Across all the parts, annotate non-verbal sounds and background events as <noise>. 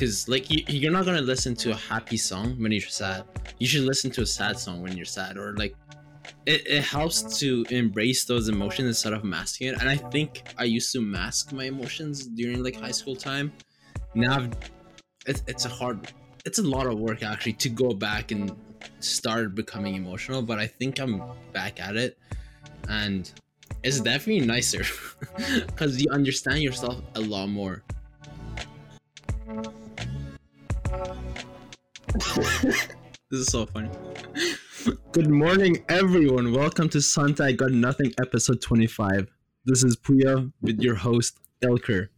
because like you, you're not gonna listen to a happy song when you're sad. You should listen to a sad song when you're sad, or like it, it helps to embrace those emotions instead of masking it. And I think I used to mask my emotions during like high school time. Now I've, it's it's a hard, it's a lot of work actually to go back and start becoming emotional. But I think I'm back at it, and it's definitely nicer <laughs> because you understand yourself a lot more. This is so funny. Good morning, everyone. Welcome to Santa I Got Nothing, episode 25. This is Puya with your host, Ilker.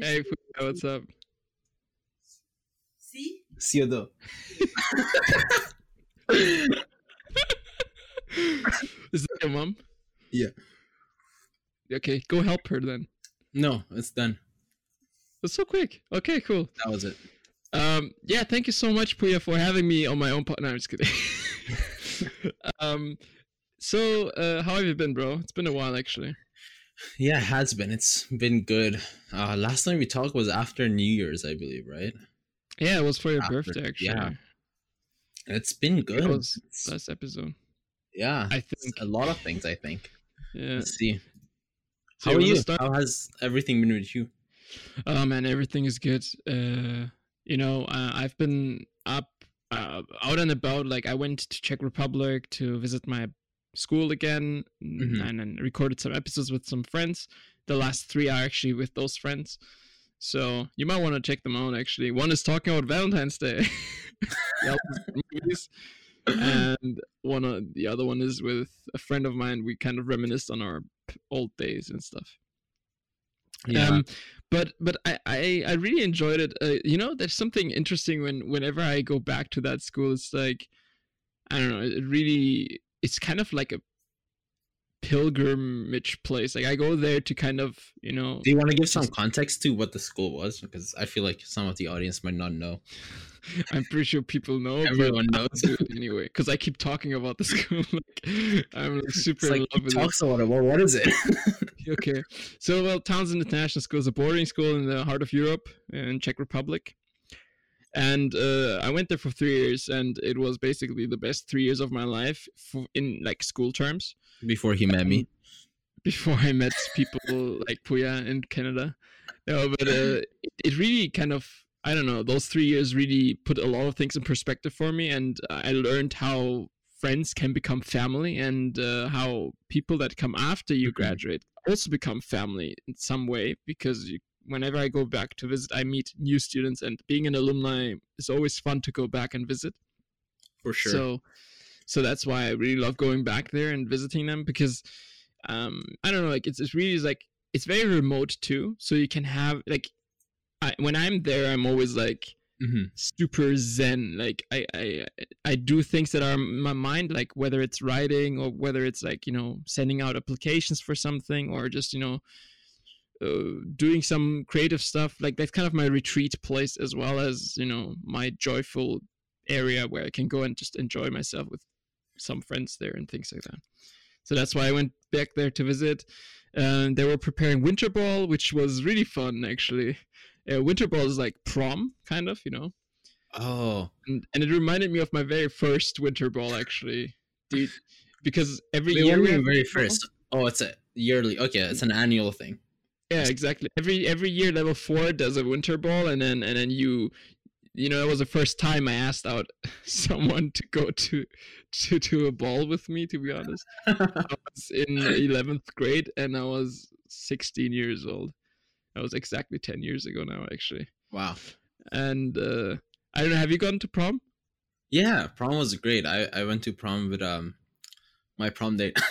Hey, Puya, what's up? See? See Siodo. <laughs> Is that your mom? Yeah. Okay, go help her then. No, it's done. That's so quick. Okay, cool. That was it. Um, yeah, thank you so much, Puya, for having me on my own pod. No, I'm just kidding. <laughs> um, so uh, how have you been, bro? It's been a while, actually. Yeah, it has been. It's been good. Uh, last time we talked was after New Year's, I believe, right? Yeah, it was for your After- birthday, actually. yeah. It's been good. It was last episode. yeah, I think. a lot of things. I think. Yeah. Let's see. So How are you you? start? How has everything been with you? Oh man, everything is good. Uh, you know, uh, I've been up, uh, out and about. Like I went to Czech Republic to visit my school again, mm, Mhm. and then recorded some episodes with some friends. The last three are actually with those friends. So you might want to check them out. Actually, one is talking about Valentine's Day, <laughs> The other is movies, and one of the other one is with a friend of mine. We kind of reminisced on our old days and stuff. Um, but but I, I I really enjoyed it. Uh, you know, there's something interesting when whenever I go back to that school. It's like I don't know. It really it's kind of like a pilgrimage place. Like I go there to kind of you know. Do you want to give some context to what the school was? Because I feel like some of the audience might not know. <laughs> I'm pretty sure people know. Everyone knows. anyway, because I keep talking about the <laughs> school. like I'm like super It's like in love with it. talks about it. Well, what is it? <laughs> okay. So, well, Townshend International School is a boarding school in the heart of Europe in Czech Republic. And uh, I went there for three years, and it was basically the best three years of my life for, in like school terms. Before he met me. <laughs> Before I met people like Puya in Canada, no, but uh, it, it really kind of I don't know. Those three years really put a lot of things in perspective for me, and I learned how friends can become family, and uh, how people that come after you Mhm. graduate also become family in some way. Because you, whenever I go back to visit, I meet new students, and being an alumni is always fun to go back and visit. For sure. So, so that's why I really love going back there and visiting them because, um, I don't know, like it's it's really like it's very remote too. So you can have like, I, when I'm there, I'm always like Mhm. super zen. Like I I I do things that are in my mind, like whether it's writing or whether it's like you know sending out applications for something or just you know. Uh, doing some creative stuff like that's kind of my retreat place as well as you know my joyful area where I can go and just enjoy myself with some friends there and things like that. So that's why I went back there to visit. And they were preparing Winter Ball, which was really fun actually. Uh, Winter Ball is like prom, kind of, you know. Oh, And, and it reminded me of my very first Winter Ball actually, dude. Because every wait, year we very first. Oh, it's a yearly. Okay, it's an annual thing. Yeah, exactly. Every every year level four does a winter ball and then and then you you know, it was the first time I asked out <laughs> someone to go to to to a ball with me, to be honest. I <laughs> was in eleventh grade and I was sixteen years old. That was exactly ten years ago now actually. wow. And uh I don't know, have you gone to prom? Yeah, prom was great. I I went to prom with um my prom date. <laughs>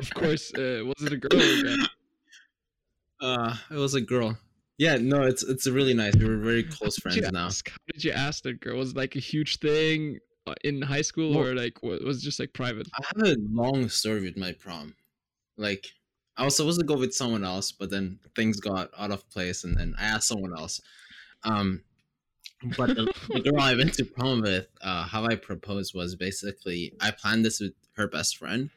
Of course, uh, was it a girl or a guy? Uh, it was a girl. Yeah, no, it's it's really nice. We were very close friends now. ask- How did you ask that girl? Was it like a huge thing uh, in high school Well- or like wa- was it just like private? I have a long story with my prom. Like, I was supposed to go with someone else, but then things got out of place, and then I asked someone else. Um, but the, the girl I went to prom with, uh, how I proposed was basically I planned this with her best friend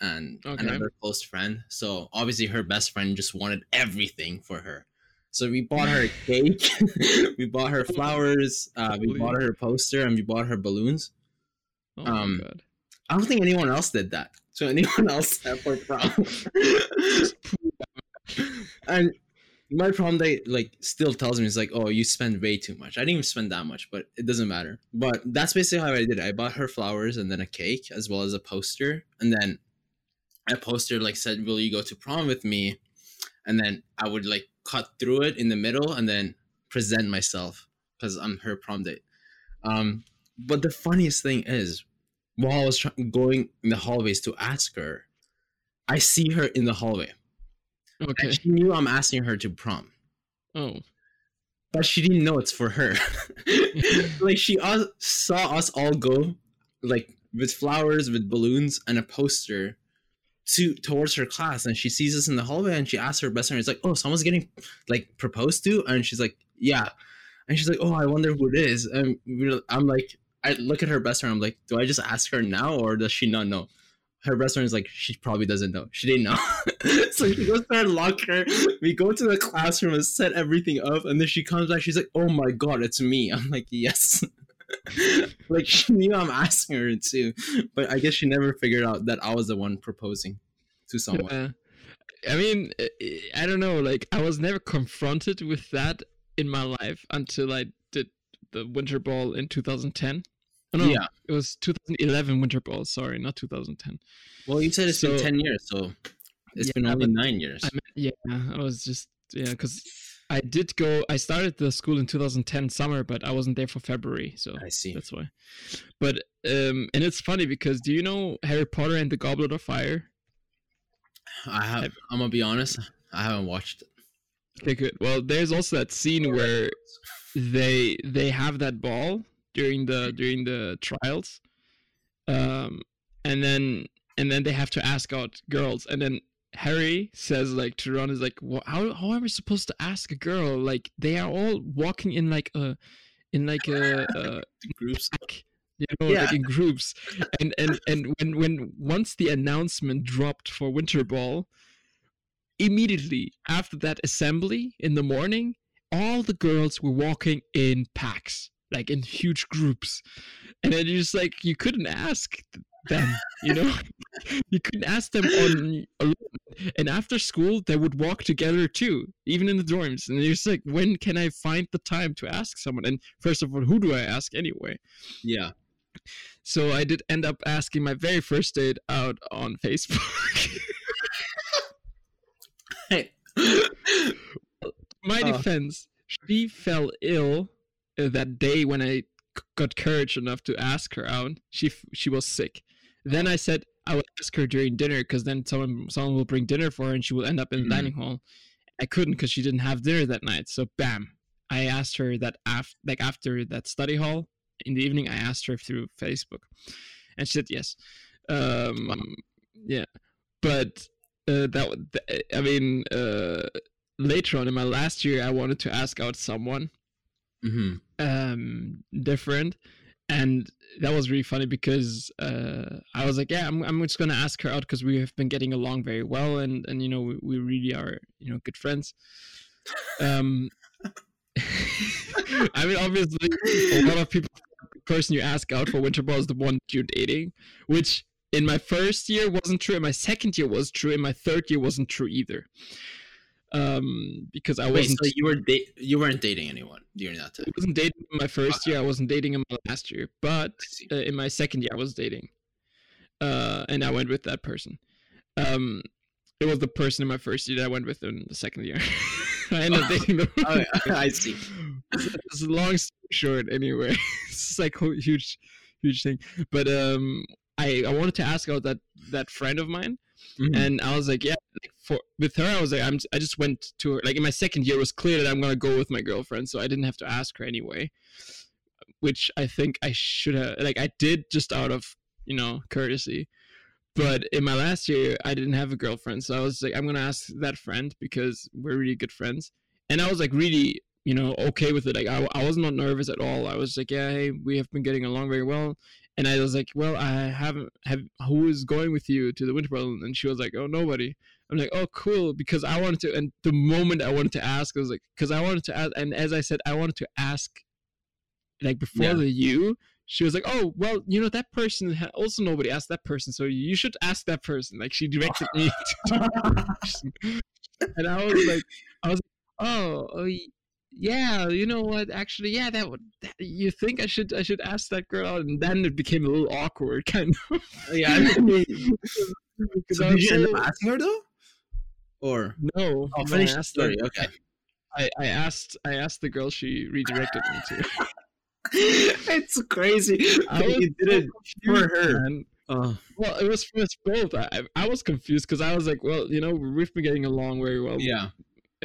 and Okay. another close friend. So obviously, her best friend just wanted everything for her. So we bought her a <laughs> cake, <laughs> we bought her flowers, uh, we bought her a poster, and we bought her balloons. Oh Um, my god. I don't think anyone else did that. So <laughs> anyone else at for prom. and my prom date like still tells me it's like, oh, you spend way too much. I didn't even spend that much, but it doesn't matter. But that's basically how I did it. I bought her flowers and then a cake as well as a poster, and then a poster like said, "Will you go to prom with me?" And then I would like cut through it in the middle and then present myself because I'm her prom date. Um, but the funniest thing is, while I was try- going in the hallways to ask her, I see her in the hallway. Okay. And she knew I'm asking her to prom, Oh. but she didn't know it's for her. <laughs> like she saw us all go, like with flowers, with balloons, and a poster to towards her class, and she sees us in the hallway, and she asks her best friend, "It's like, oh, someone's getting like proposed to," and she's like, "Yeah," and she's like, "Oh, I wonder who it is," and I'm like, I look at her best friend, I'm like, "Do I just ask her now, or does she not know?" Her best friend is like, she probably doesn't know. She didn't know. <laughs> so she goes to her locker. We go to the classroom and set everything up. And then she comes back. She's like, oh my God, it's me. I'm like, yes. <laughs> like she knew I'm asking her too. But I guess she never figured out that I was the one proposing to someone. Yeah. I mean, I- I don't know. Like, I was never confronted with that in my life until I did the Winter Ball in 2010. Oh, no, Yeah. it was 2011 Winter Ball. Sorry, not 2010. Well, you said it's been 10 years. So it's Yeah, been only nine years. I meant, yeah, I was just yeah, because I did go. I started the school in 2010 summer, but I wasn't there for February, so I see. that's why. But um, and it's funny because do you know Harry Potter and the Goblet of Fire? I have. I'm gonna be honest. I haven't watched it. Okay, good. Well, there's also that scene where they they have that ball during the during the trials um and then and then they have to ask out girls and then harry says like to ron is like well, how, how am i supposed to ask a girl like they are all walking in like a in like a, a <laughs> groups. pack, you know Yeah. like in groups and and and when when once the announcement dropped for winter ball immediately after that assembly in the morning all the girls were walking in packs like in huge groups and then you're just like you couldn't ask them you know <laughs> you couldn't ask them on alone and after school they would walk together too even in the dorms and you're just like when can i find the time to ask someone and first of all who do i ask anyway Yeah. so I did end up asking my very first date out on Facebook. Hey. <laughs> my Oh. defense, she fell ill that day when I got courage enough to ask her out. She she was sick. Then I said I would ask her during dinner because then someone someone will bring dinner for her and she will end up in the Mhm. dining hall. I couldn't because she didn't have dinner that night. So bam, I asked her that af- like after that study hall in the evening. I asked her through Facebook, and she said yes. Um, yeah, but uh, that I mean, uh, later on in my last year, I wanted to ask out someone hmm um different and that was really funny because uh i was like yeah i'm, I'm just gonna ask her out because we have been getting along very well and and you know we, we really are you know good friends. Um <laughs> i mean obviously a lot of people the person you ask out for winter ball is the one you're dating which in my first year wasn't true in my second year was true in my third year wasn't true either um because i Wait, wasn't so you were da- you weren't dating anyone during that time? I wasn't dating in my first year. I wasn't dating in my last year, but uh, in my second year, I was dating, uh, and I went with that person. Um, it was the person in my first year that I went with in the second year. <laughs> I ended up dating them. <laughs> Oh, yeah, <laughs> I see. It's a long story short. Anyway, it's like a huge, huge thing. But um, I I wanted to ask out that that friend of mine, Mhm. and I was like, yeah, like for with her, I was like, I'm, I just went to her. Like in my second year, it was clear that I'm gonna go with my girlfriend, so I didn't have to ask her anyway. Which I think I should have, like, I did just out of you know courtesy. But in my last year, I didn't have a girlfriend, so I was like, I'm gonna ask that friend because we're really good friends, and I was like really, you know, okay with it. Like I, I was not nervous at all. I was like, yeah, hey, we have been getting along very well and I was like, "Well, I haven't have who is going with you to the winter ball?" And she was like, "Oh, nobody." I'm like, oh, cool, because I wanted to. And the moment I wanted to ask, I was like, because I wanted to ask, and as I said, I wanted to ask, like before Yeah. the you. She was like, oh, well, you know that person. Ha- also, nobody asked that person, so you should ask that person. Like she directed me <laughs> to that person, and I was like, I was, like, oh, oh, yeah, you know what? Actually, yeah, that would. That, you think I should, I should ask that girl out, and then it became a little awkward, <laughs> kind of. Uh, yeah. I mean, <laughs> so did was you end up asking her though? Or No, oh, no, finish I the asked the- story. Okay. I, I asked I asked the girl she redirected me to. <laughs> it's crazy. I that you did it for her. man. Oh, Well, it was for us both. I, I I was confused because I was like, well, you know, we've been getting along very well. yeah.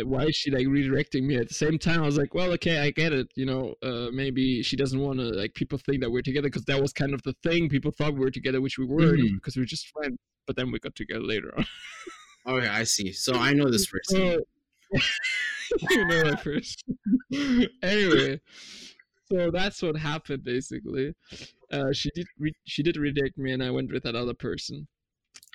Why is she like redirecting me? At the same time, I was like, well, okay, I get it. You know, uh, maybe she doesn't want to like people think that we're together because that was kind of the thing. People thought we were together, which we weren't Mhm. because we were just friends. But then we got together later on. Okay, I see. So I know this <laughs> person. So, <laughs> you know that first. <laughs> anyway, so that's what happened basically. Uh, she did re- she did reject me, and I went with that other person.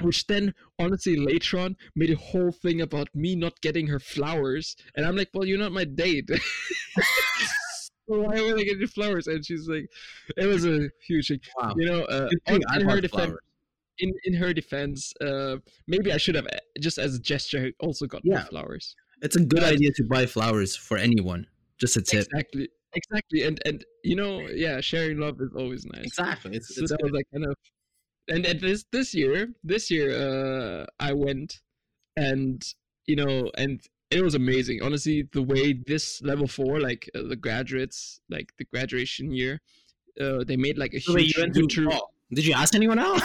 Which then, honestly, later on made a whole thing about me not getting her flowers, and I'm like, "Well, you're not my date." <laughs> why would I get you flowers? And she's like, "It was a huge thing." Wow. You know, uh, Good thing I in her defense, in in her defense, uh, maybe I should have uh, just as a gesture also got Yeah. flowers. It's a good But- idea to buy flowers for anyone. Just a tip. Exactly, exactly, and and you know, yeah, sharing love is always nice. Exactly. It's, So it's that was like kind of, and and this this year, this year, uh, I went, and you know, and it was amazing. Honestly, the way this level four, like uh, the graduates, like the graduation year, uh, they made like a So wait, huge you went to oh, Did you ask anyone out?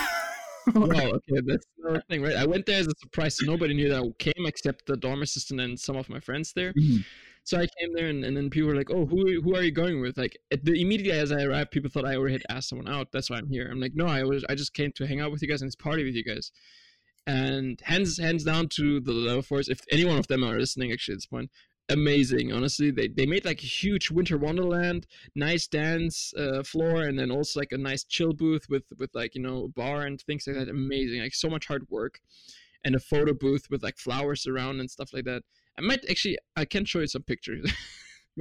Well, <laughs> okay, that's another thing, right? I went there as a surprise, so nobody knew that I came except the dorm assistant and some of my friends there. Mhm. So I came there, and, and then people were like, "Oh, who who are you going with?" Like the, immediately as I arrived, people thought I already had asked someone out. That's why I'm here. I'm like, no, I was I just came to hang out with you guys and party with you guys. And hands hands down to the level fours. If any one of them are listening, actually, at this point, amazing. Honestly, they they made like a huge winter wonderland, nice dance uh, floor, and then also like a nice chill booth with with like you know a bar and things like that. Amazing, like so much hard work, and a photo booth with like flowers around and stuff like that. I might actually I can show you some pictures. <laughs>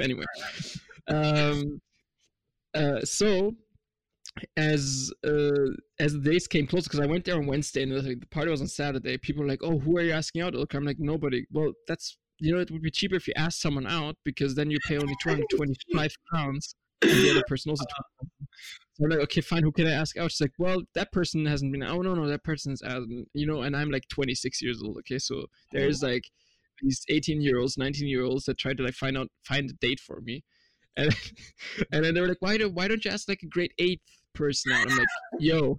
Anyway, <laughs> um, uh, so as uh, as the days came closer, because I went there on Wednesday and like, the party was on Saturday. People were like, "Oh, who are you asking out?" Look, I'm like, "Nobody." Well, that's you know, it would be cheaper if you ask someone out because then you pay only 225 pounds, and the other person also. 225. So I'm like, okay, fine. Who can I ask out? She's like, well, that person hasn't been. Oh no, no, that person's out. You know, and I'm like 26 years old. Okay, so there's like these 18 year olds 19 year olds that tried to like find out find a date for me. And <laughs> and then they were like why don't why don't you ask like a grade eight person out? I'm like yo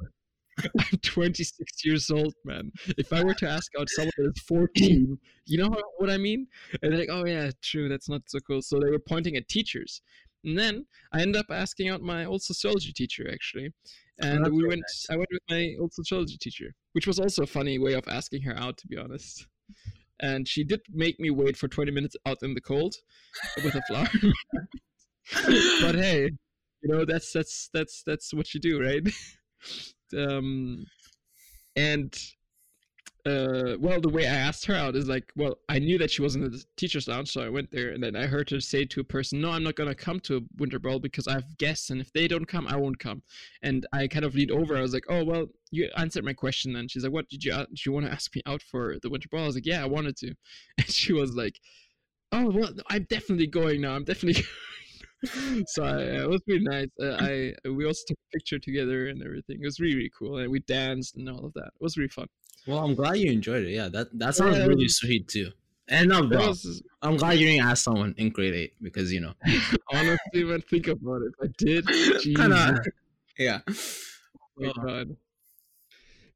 <laughs> i'm 26 years old man. If i were to ask out someone that is 14 you know what i mean? And they're like oh yeah true that's not so cool. So they were pointing at teachers. And then i ended up asking out my old sociology teacher actually. Oh, and that's we went nice. i went with my old sociology teacher which was also a funny way of asking her out to be honest and she did make me wait for 20 minutes out in the cold with a flower. <laughs> But hey you know that's that's that's that's what you do right? <laughs> Um and uh well the way i asked her out is like well i knew that she wasn't in the teacher's lounge so i went there and then i heard her say to a person no i'm not going to come to a winter ball because i have guests and if they don't come i won't come. And i kind of leaned over. I was like oh well you answered my question And she's like what did you a- did you want to ask me out for the winter ball i was like yeah i wanted to. <laughs> And she was like oh well i'm definitely going now. I'm definitely <laughs> so I, it was really nice. Uh, i we also took a picture together and everything. It was really, really cool and we danced and all of that. It was really fun Well, I'm glad you enjoyed it. Yeah, that that sounds Yeah, really sweet too. And bro, was- I'm glad you didn't ask someone in grade eight because you know, <laughs> honestly man think about it i did <laughs> kind of, <laughs> yeah. Oh my god.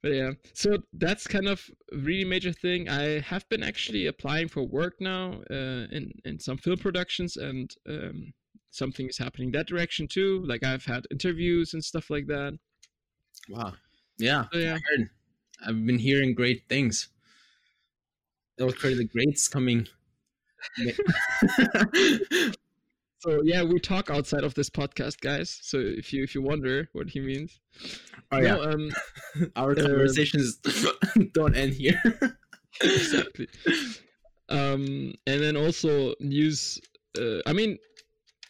But yeah, so that's kind of a really major thing. I have been actually applying for work now uh, in in some film productions, and um, something is happening that direction too. Like I've had interviews and stuff like that. Wow. Yeah, So yeah. I've been hearing great things. Create the greats coming. <laughs> so yeah, we talk outside of this podcast, guys. So if you if you wonder what he means, oh no, yeah, um, <laughs> our uh, conversations <laughs> don't end here. exactly. Um, and then also news. Uh, I mean,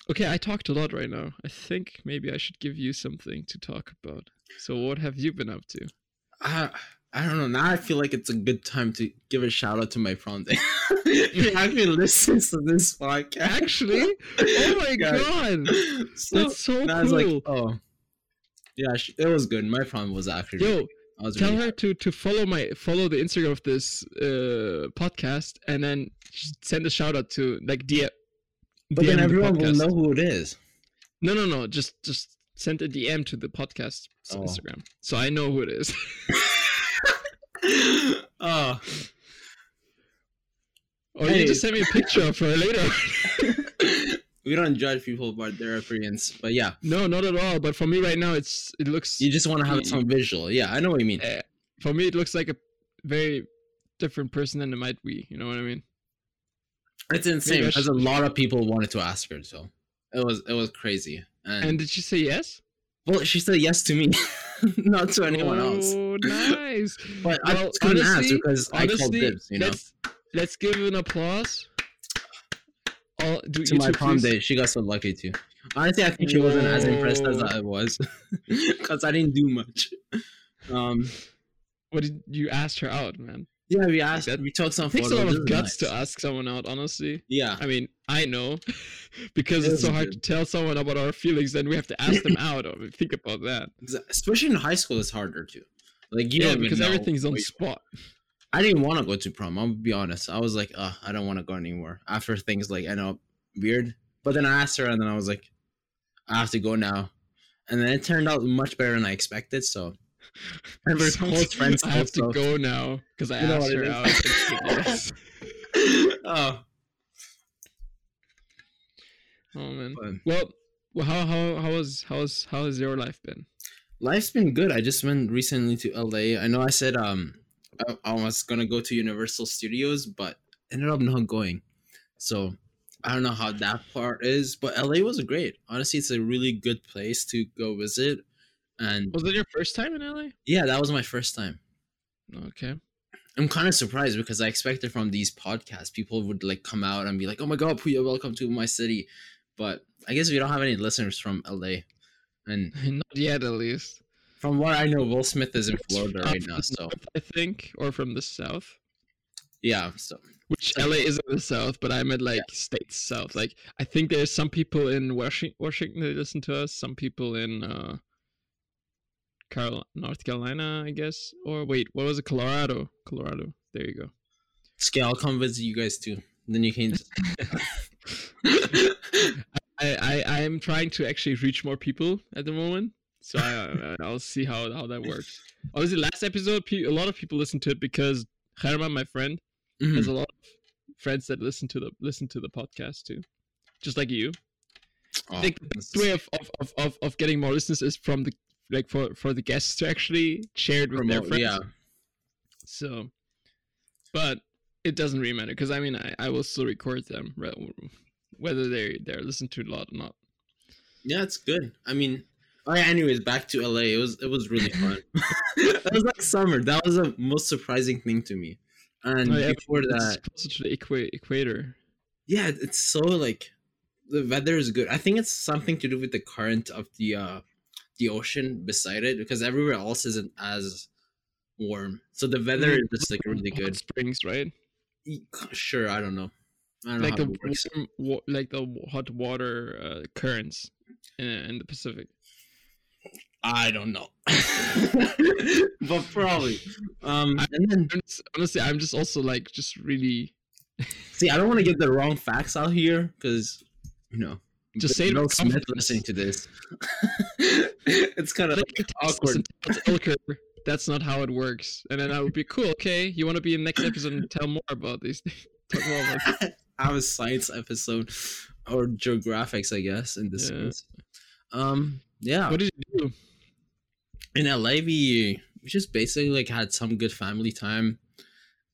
okay, I talked a lot right now. I think maybe I should give you something to talk about. So, what have you been up to? I, I don't know. Now I feel like it's a good time to give a shout out to my day. <laughs> he actually listens to this podcast. Actually, oh <laughs> my God. god, So, that's so cool. like, oh, yeah, sh- it was good. My prom was actually. Yo, I was tell really her to to follow my follow the Instagram of this uh podcast and then send a shout out to like DM. But then DM the everyone will know who it is. No, no, no. Just just send a DM to the podcast Oh. Instagram, so I know who it is. <laughs> oh, <laughs> or you just send me a picture her later. <laughs> we don't judge people by their appearance, but yeah, no, not at all. But for me right now, it's it looks you just want to have some visual. Yeah, I know what you mean. uh, for me it looks like a very different person than it might be. You know what I mean? It's insane because should- a lot of people wanted to ask her, so it was it was crazy. And, And did she say yes? well, she said yes to me, <laughs> <laughs> not to anyone else. Oh, nice. <laughs> But I just couldn't ask honestly- because I called Honestly, dibs, you know. let's let's give an applause. All, do, To my prom please- day, she got so lucky too. Honestly, I think she wasn't as impressed as I was <laughs> because I didn't do much. Um, What did you asked her out, man? Yeah, we asked, That we took some It takes a lot of guts nice. to ask someone out, honestly. Yeah, I mean, I know <laughs> because It it's so hard good. to tell someone about our feelings, then we have to ask them <coughs> out. Or think about that. especially in high school, it's harder too. Like you yeah, because everything's on what the you- spot. I didn't want to go to prom. I'll be honest. I was like, uh, I don't want to go anymore. After things like end up weird, but then I asked her, and then I was like, I have to go now. And then it turned out much better than I expected. So, <laughs> and we're close <laughs> friends. I have to go now because I You asked her out. is. and she <laughs> said yes. oh, Oh man. Well, well, how how how was how was how has your life been? life's been good. I just went recently to LA. I know I said um I, I was gonna go to Universal Studios, but ended up not going. So I don't know how that part is, but LA was great. Honestly, it's a really good place to go visit. And Was it your first time in LA? yeah, that was my first time. Okay. I'm kind of surprised because I expected from these podcasts people would like come out and be like, "Oh my god, Puya, welcome to my city." But I guess we don't have any listeners from LA. And <laughs> Not yet, at least. from what I know, Will Smith is in Florida right now, so I think, or from the south. yeah, so Which LA is in the south, but I meant like states south. Like I think there's some people in Washington, Washington that listen to us. Some people in uh, Carol- North Carolina, I guess. Or wait, what was it? Colorado. Colorado. There you go. Okay, I'll come visit you guys too. Then you can. <laughs> I, I I'm trying to actually reach more people at the moment, so I, I'll see how how that works. Obviously, last episode, a lot of people listened to it because Herman, my friend, Mhm. has a lot of friends that listen to the listen to the podcast too, just like you. Oh, I think the best way of, of, of, of getting more listeners is from the like for for the guests to actually share it with their friends. yeah, So, but it doesn't really matter because I mean I, I will still record them whether they they're listened to a lot or not. yeah, it's good. I mean, oh yeah. Anyways, back to LA. It was it was really fun. <laughs> <laughs> it was like summer. That was the most surprising thing to me. And Oh, yeah, before it's that, to the equa- equator. yeah, it's so like the weather is good. I think it's something to do with the current of the uh the ocean beside it because everywhere else isn't as warm. So the weather is just like really good. springs, right? Sure, I don't know. I don't Like know the warm, wa- like the hot water uh, currents in, in the Pacific. I don't know, <laughs> <laughs> but probably. Um, and then honestly, I'm just also like just really see, I don't want to get the wrong facts out here because you know, Just say it Will Smith listening to this. <laughs> it's kind of like, like text us awkward. and tell Ilker that's not how it works, and then I would be cool. Okay, you want to be in the next episode and tell more about these things. <laughs> Talk more about <laughs> have a science episode or geographics, I guess, in this Yeah. sense. Um, yeah. What did you do? in LA, we we just basically like had some good family time,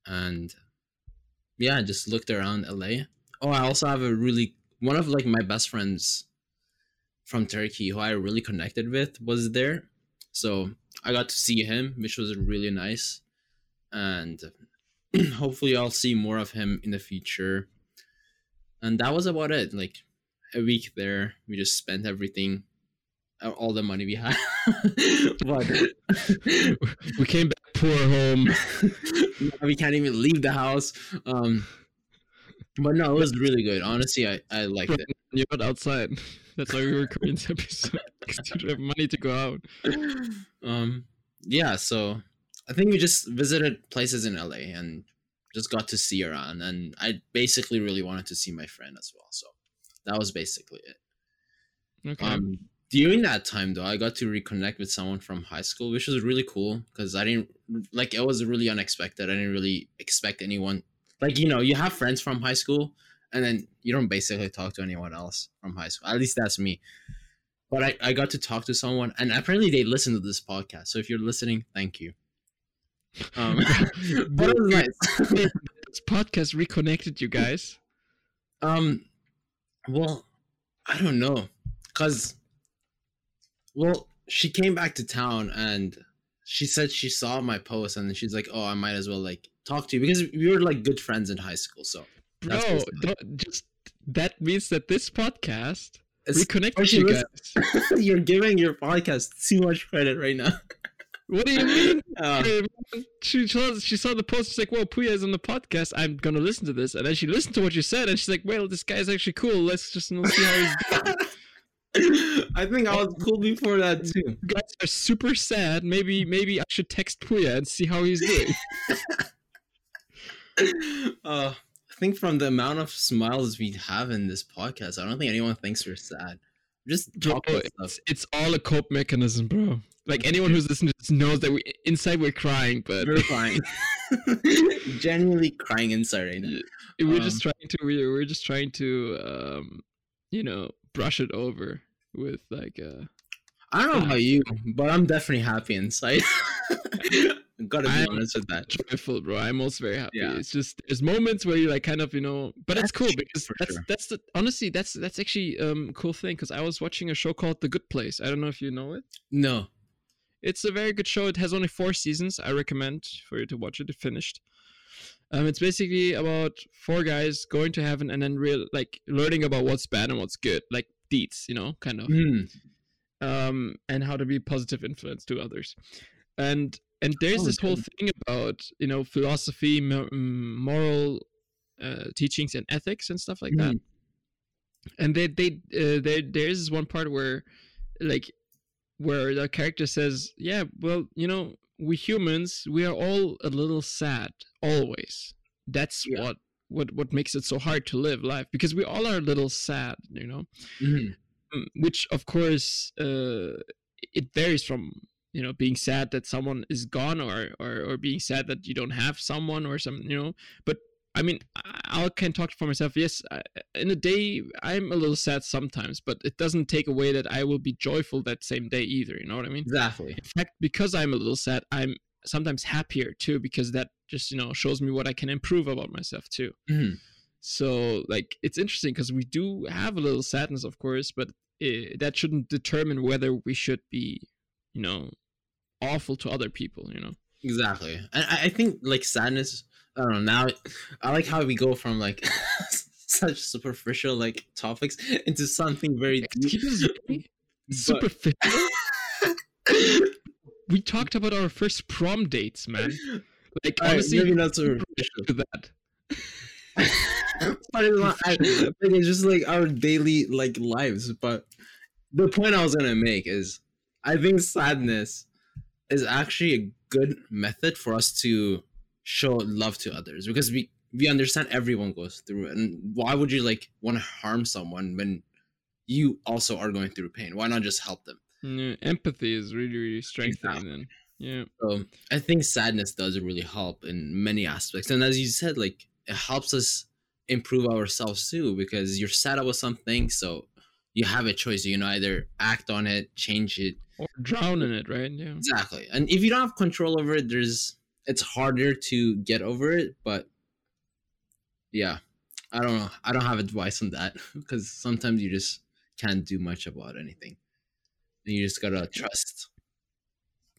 and yeah, just looked around LA. Oh, I also have a really one of like my best friends from Turkey who I really connected with was there, so I got to see him, which was really nice, and <clears throat> hopefully I'll see more of him in the future. And that was about it. Like a week there, we just spent everything, uh, all the money we had. <laughs> but <laughs> we came back poor home. <laughs> we can't even leave the house. Um, but no, it was really good. Honestly, I, I liked it. <laughs> You're not outside. <laughs> That's why we were recording this episode. Because you don't have money to go out. Um, yeah, so I think we just visited places in LA and just got to see around. And I basically really wanted to see my friend as well. So that was basically it. Okay. Um, during that time though, I got to reconnect with someone from high school, which was really cool because I didn't like it was really unexpected. I didn't really expect anyone like you know you have friends from high school and then you don't basically talk to anyone else from high school. At least that's me. But I, I got to talk to someone, and apparently they listen to this podcast. So if you're listening, thank you. Um, <laughs> <laughs> but it was nice. <laughs> this podcast reconnected you guys. Um, well, I don't know, cause, well, she came back to town and she said she saw my post and then she's like, "Oh, I might as well like talk to you because we were like good friends in high school." So, Bro, just that means that this podcast It's- reconnected she you guys. <laughs> <laughs> you're giving your podcast too much credit right now. <laughs> What do you mean? Uh, she, saw, she saw the post. She's like, "Well, Puya is on the podcast. I'm gonna listen to this." And then she listened to what you said, and she's like, "Well, this guy's actually cool. Let's just know, see how he's I think I was cool before that too. You guys are super sad. Maybe maybe I should text Puya and see how he's doing. <laughs> uh, I think from the amount of smiles we have in this podcast, I don't think anyone thinks we're sad. We're just Bro, it's, it's all a cope mechanism, bro. Like anyone who's listening to this knows that we inside we're crying, but We're fine. <laughs> <laughs> Genuinely crying inside right now. we're um, just trying to we're, we're just trying to um you know brush it over with like uh I don't know about you, but I'm definitely happy inside. <laughs> Gotta be I'm- honest with that. joyful bro i'm also very happy Yeah. it's just there's moments where you like kind of you know but it's That's cool because that's sure. that's the honestly that's that's actually um cool thing because i was watching a show called the good place i don't know if you know it No. it's a very good show it has only four seasons i recommend for you to watch it it finished um it's basically about four guys going to heaven and then real like learning about what's bad and what's good like deeds you know kind of Hmm. um, and how to be positive influence to others. And and there's Oh, this whole thing about you know philosophy, mo- mm, moral uh, teachings, and ethics and stuff like that. And they they uh, there there's this one part where like where the character says, "Yeah, well, you know, we humans we are all a little sad always. That's Yeah. what." What, what makes it so hard to live life because we all are a little sad you know Mhm. Mm, which of course uh, it varies from you know being sad that someone is gone or, or or being sad that you don't have someone or some you know but i mean i, can talk for myself yes I, in a day i'm a little sad sometimes but it doesn't take away that i will be joyful that same day either you know what i mean Exactly. in fact because i'm a little sad i'm sometimes happier too because that just you know shows me what i can improve about myself too Mhm. so like it's interesting because we do have a little sadness, of course, but eh, that shouldn't determine whether we should be, you know, awful to other people. You know. Exactly. And I, I think like sadness. I don't know. Now I like how we go from like <laughs> such superficial like topics into something very deep. Superficial. <laughs> we talked about our first prom dates, man. Like Alright, honestly, maybe not superficial. to that. but it's, not, I, like, it's just like our daily like lives. But the point I was gonna make is, I think sadness is actually a good method for us to show love to others because we we understand everyone goes through it, and why would you like want to harm someone when you also are going through pain? Why not just help them? Yeah, empathy is really, really strengthening. Then, yeah. So I think sadness does really help in many aspects. And as you said, like it helps us improve ourselves too, because you're sad about something, so you have a choice. You know, either act on it, change it. Or drown in it, right? Yeah. Exactly. And if you don't have control over it, there's it's harder to get over it. But yeah. I don't know. I don't have advice on that <laughs> because sometimes you just can't do much about anything. And you just gotta trust.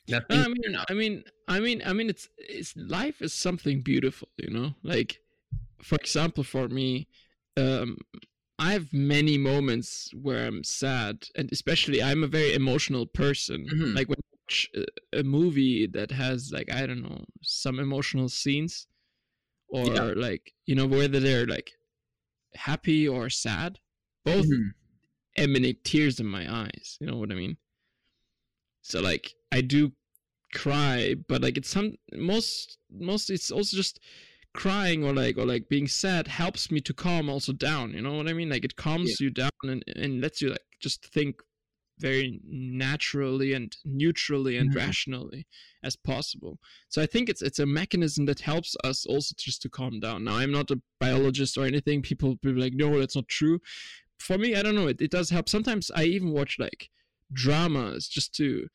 No, I mean, I mean, I mean, I mean, it's it's life is something beautiful, you know. Like, for example, for me, um, I have many moments where I'm sad, and especially I'm a very emotional person. Mhm. Like when watch a, movie that has like I don't know some emotional scenes, or Yeah. like you know whether they're like happy or sad, both Mhm. emanate tears in my eyes. You know what I mean? So like I do cry, but like it's some most most it's also just crying or like or like being sad helps me to calm also down. You know what I mean? Like it calms you down and and lets you like just think very naturally and neutrally and Mhm. rationally as possible. So I think it's it's a mechanism that helps us also just to calm down. Now I'm not a biologist or anything. People be like, no, that's not true. For me, I don't know. It, it does help. Sometimes I even watch like dramas just to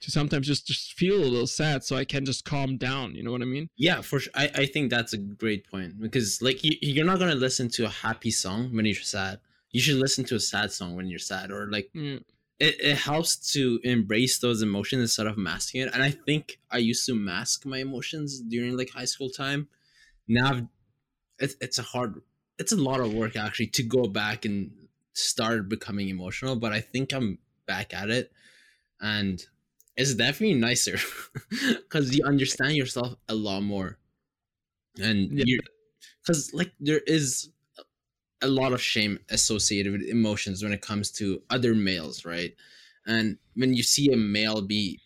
to sometimes just just feel a little sad so I can just calm down. You know what I mean? Yeah, for sure. I, I think that's a great point because like you, you're not gonna listen to a happy song when you're sad. You should listen to a sad song when you're sad, or like Yeah. It, it helps to embrace those emotions instead of masking it. And I think I used to mask my emotions during like high school time. Now I've, it's it's a hard, it's a lot of work actually to go back and start becoming emotional. But I think I'm back at it, and it's definitely nicer <laughs> because you understand yourself a lot more, and Yeah. you because like there is a lot of shame associated with emotions when it comes to other males, right? And when you see a male be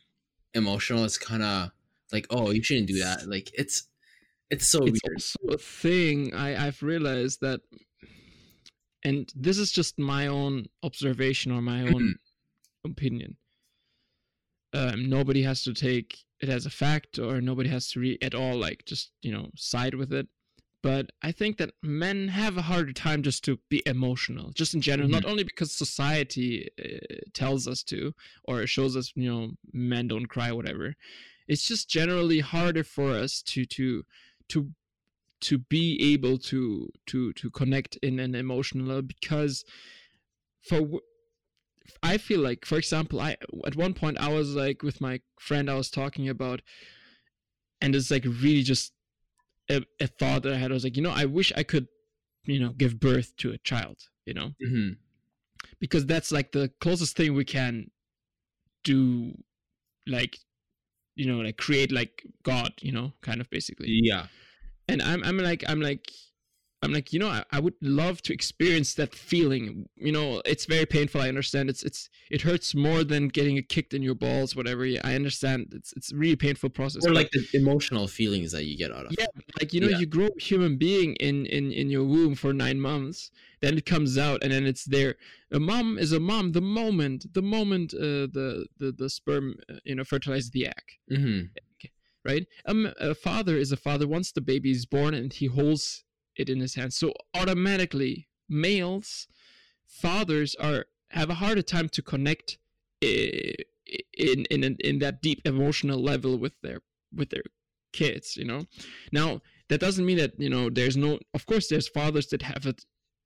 emotional, it's kind of like, oh, you shouldn't do that. Like it's it's so it's weird. also a thing I, I've realized that and this is just my own observation or my own opinion. Um, nobody has to take it as a fact or nobody has to re- at all like just you know side with it but i think that men have a harder time just to be emotional just in general not only because society uh, tells us to or shows us you know men don't cry whatever. It's just generally harder for us to to to to be able to to to connect in an emotional level because for I feel like, for example, I at one point I was like with my friend I was talking about, and it's like really just a, a thought that I had. I was like, you know, I wish I could, you know, give birth to a child, you know, Mhm. because that's like the closest thing we can do, like, you know, like create like God, you know, kind of basically. Yeah. and I'm I'm like I'm like I'm like you know I, I would love to experience that feeling. You know, it's very painful. I understand. It's it's it hurts more than getting a kicked in your balls, whatever. Yeah, I understand. It's it's a really painful process. Or like the emotional feelings that you get out of. yeah, like you know, Yeah. you grow a human being in in in your womb for nine months, then it comes out, and then it's there. A mom is a mom the moment the moment uh, the the the sperm uh, you know fertilizes the egg hmm right? Um, a father is a father once the baby is born and he holds it in his hands. So automatically, males, fathers are have a harder time to connect eh, in in in, in that deep emotional level with their with their kids. You know, now that doesn't mean that you know there's no. Of course, there's fathers that have it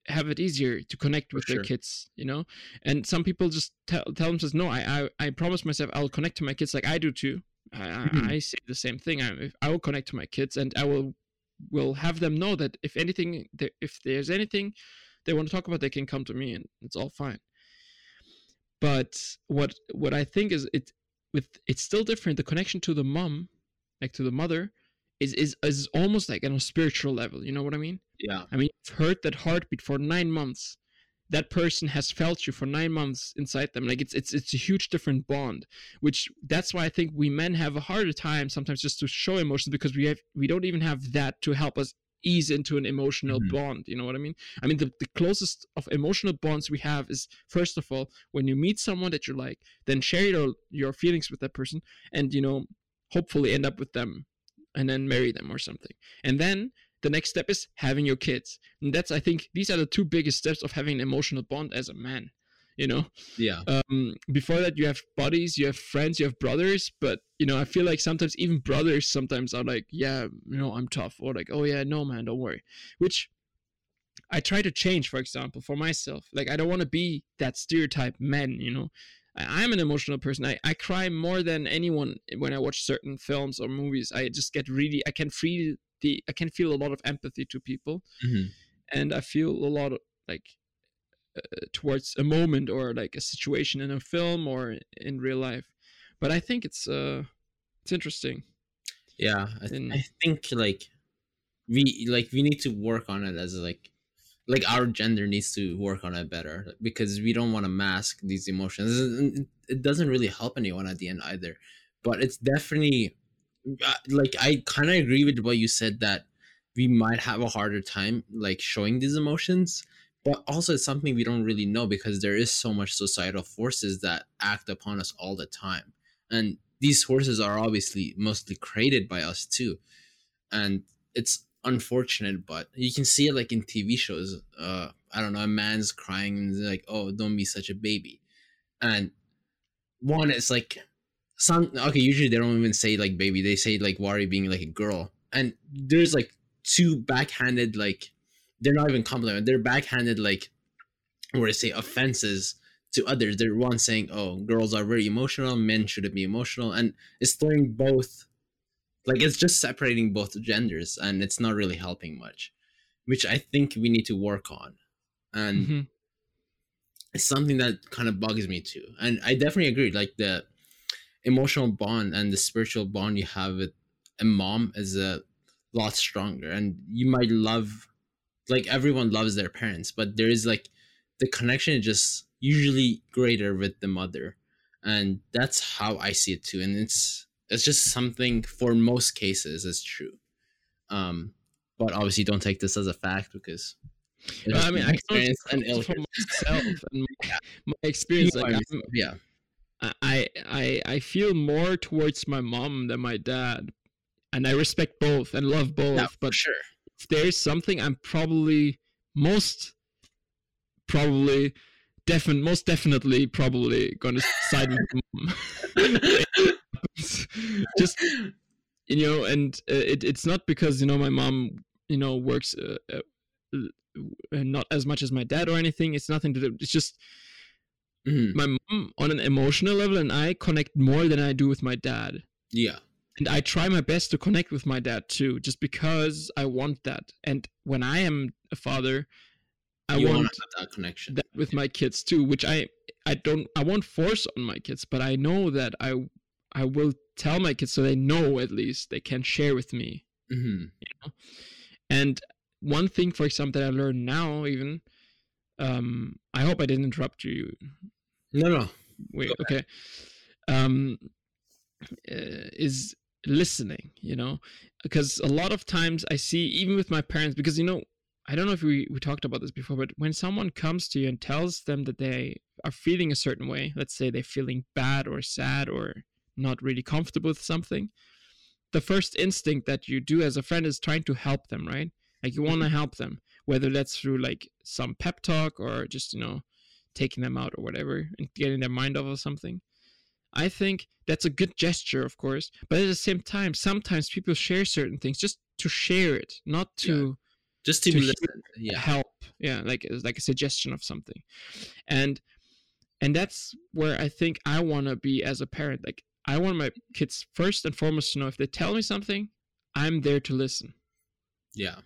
have it easier to connect with their kids you know and some people just tell, tell themselves no I, I i promise myself i'll connect to my kids like i do too I. I, mm-hmm. I say the same thing. I, I will connect to my kids, and I will will have them know that if anything, if there's anything they want to talk about, they can come to me, and it's all fine. But what what I think is it with it's still different. The connection to the mom, like to the mother, is is is almost like on a spiritual level. You know what I mean? Yeah. I mean, you've heard that heartbeat for nine months. That person has felt you for nine months inside them. Like it's it's it's a huge different bond. Which that's why I think we men have a harder time sometimes just to show emotions because we have we don't even have that to help us ease into an emotional Mhm. bond. You know what I mean? I mean the, the closest of emotional bonds we have is first of all when you meet someone that you like, then share your your feelings with that person, and you know hopefully end up with them, and then marry them or something. And then the next step is having your kids. And that's I think these are the two biggest steps of having an emotional bond as a man. You know, Yeah. um, before that you have buddies, you have friends, you have brothers. But you know, I feel like sometimes even brothers sometimes are like, yeah, you know, I'm tough, or like, oh yeah, no man, don't worry. Which I try to change, for example, for myself. Like I don't want to be that stereotype man. You know, I, I'm an emotional person. I, I cry more than anyone when I watch certain films or movies. I just get really I can feel the I can feel a lot of empathy to people, Mhm. and I feel a lot of like uh, towards a moment or like a situation in a film or in real life. But I think it's uh it's interesting. Yeah, I, th- And- I think like we like we need to work on it as like like our gender needs to work on it better because we don't want to mask these emotions. It doesn't really help anyone at the end either. But it's definitely like I kind of agree with what you said that we might have a harder time like showing these emotions but also it's something we don't really know because there is so much societal forces that act upon us all the time. And these forces are obviously mostly created by us too. And it's unfortunate but you can see it like in tv shows uh i don't know a man's crying and like oh don't be such a baby. And one it's like some okay usually they don't even say like baby they say like worry being like a girl? And there's like two backhanded like they're not even compliment they're backhanded like where they say offenses to others. They're one saying oh girls are very emotional men shouldn't be emotional and it's throwing both like it's just separating both genders and it's not really helping much which i think we need to work on. And Mhm. it's something that kind of bugs me too. And i definitely agree like the emotional bond and the spiritual bond you have with a mom is a lot stronger. And you might love like everyone loves their parents but there is like the connection is just usually greater with the mother. And that's how i see it too. And it's it's just something for most cases is true. Um but obviously don't take this as a fact because I mean, I experience and illness. myself and my, <laughs> my experience. Like, I'm, yeah I, I, I feel more towards my mom than my dad, and I respect both and love both. yeah, but sure if there's something, I'm probably most, probably, defin, most definitely, probably gonna side with mom. <laughs> Just you know, and uh, it, it's not because you know my mom, you know, works uh, uh, uh, not as much as my dad or anything. It's nothing to do. It's just Mhm. my mom on an emotional level and I connect more than I do with my dad. yeah And I try my best to connect with my dad too, just because I want that. And when I am a father, I you want want to have that connection that with my kids too, which I I don't I won't force on my kids, but I know that I I will tell my kids so they know at least they can share with me. hmm And one thing, for example, that I learned now, even, um, I hope I didn't interrupt you. No no Wait, okay. Um, uh, is listening, you know, because a lot of times I see, even with my parents, because you know, I don't know if we, we talked about this before, but when someone comes to you and tells them that they are feeling a certain way, let's say they're feeling bad or sad or not really comfortable with something, the first instinct that you do as a friend is trying to help them, right? Like you want to help them, whether that's through like some pep talk or just, you know, taking them out or whatever and getting their mind off of something. I think that's a good gesture, of course, but at the same time, sometimes people share certain things just to share it, not to just to, To listen yeah. help. Yeah like like a suggestion of something. And and that's where i think i want to be as a parent like i want my kids first and foremost to know if they tell me something i'm there to listen. Yeah.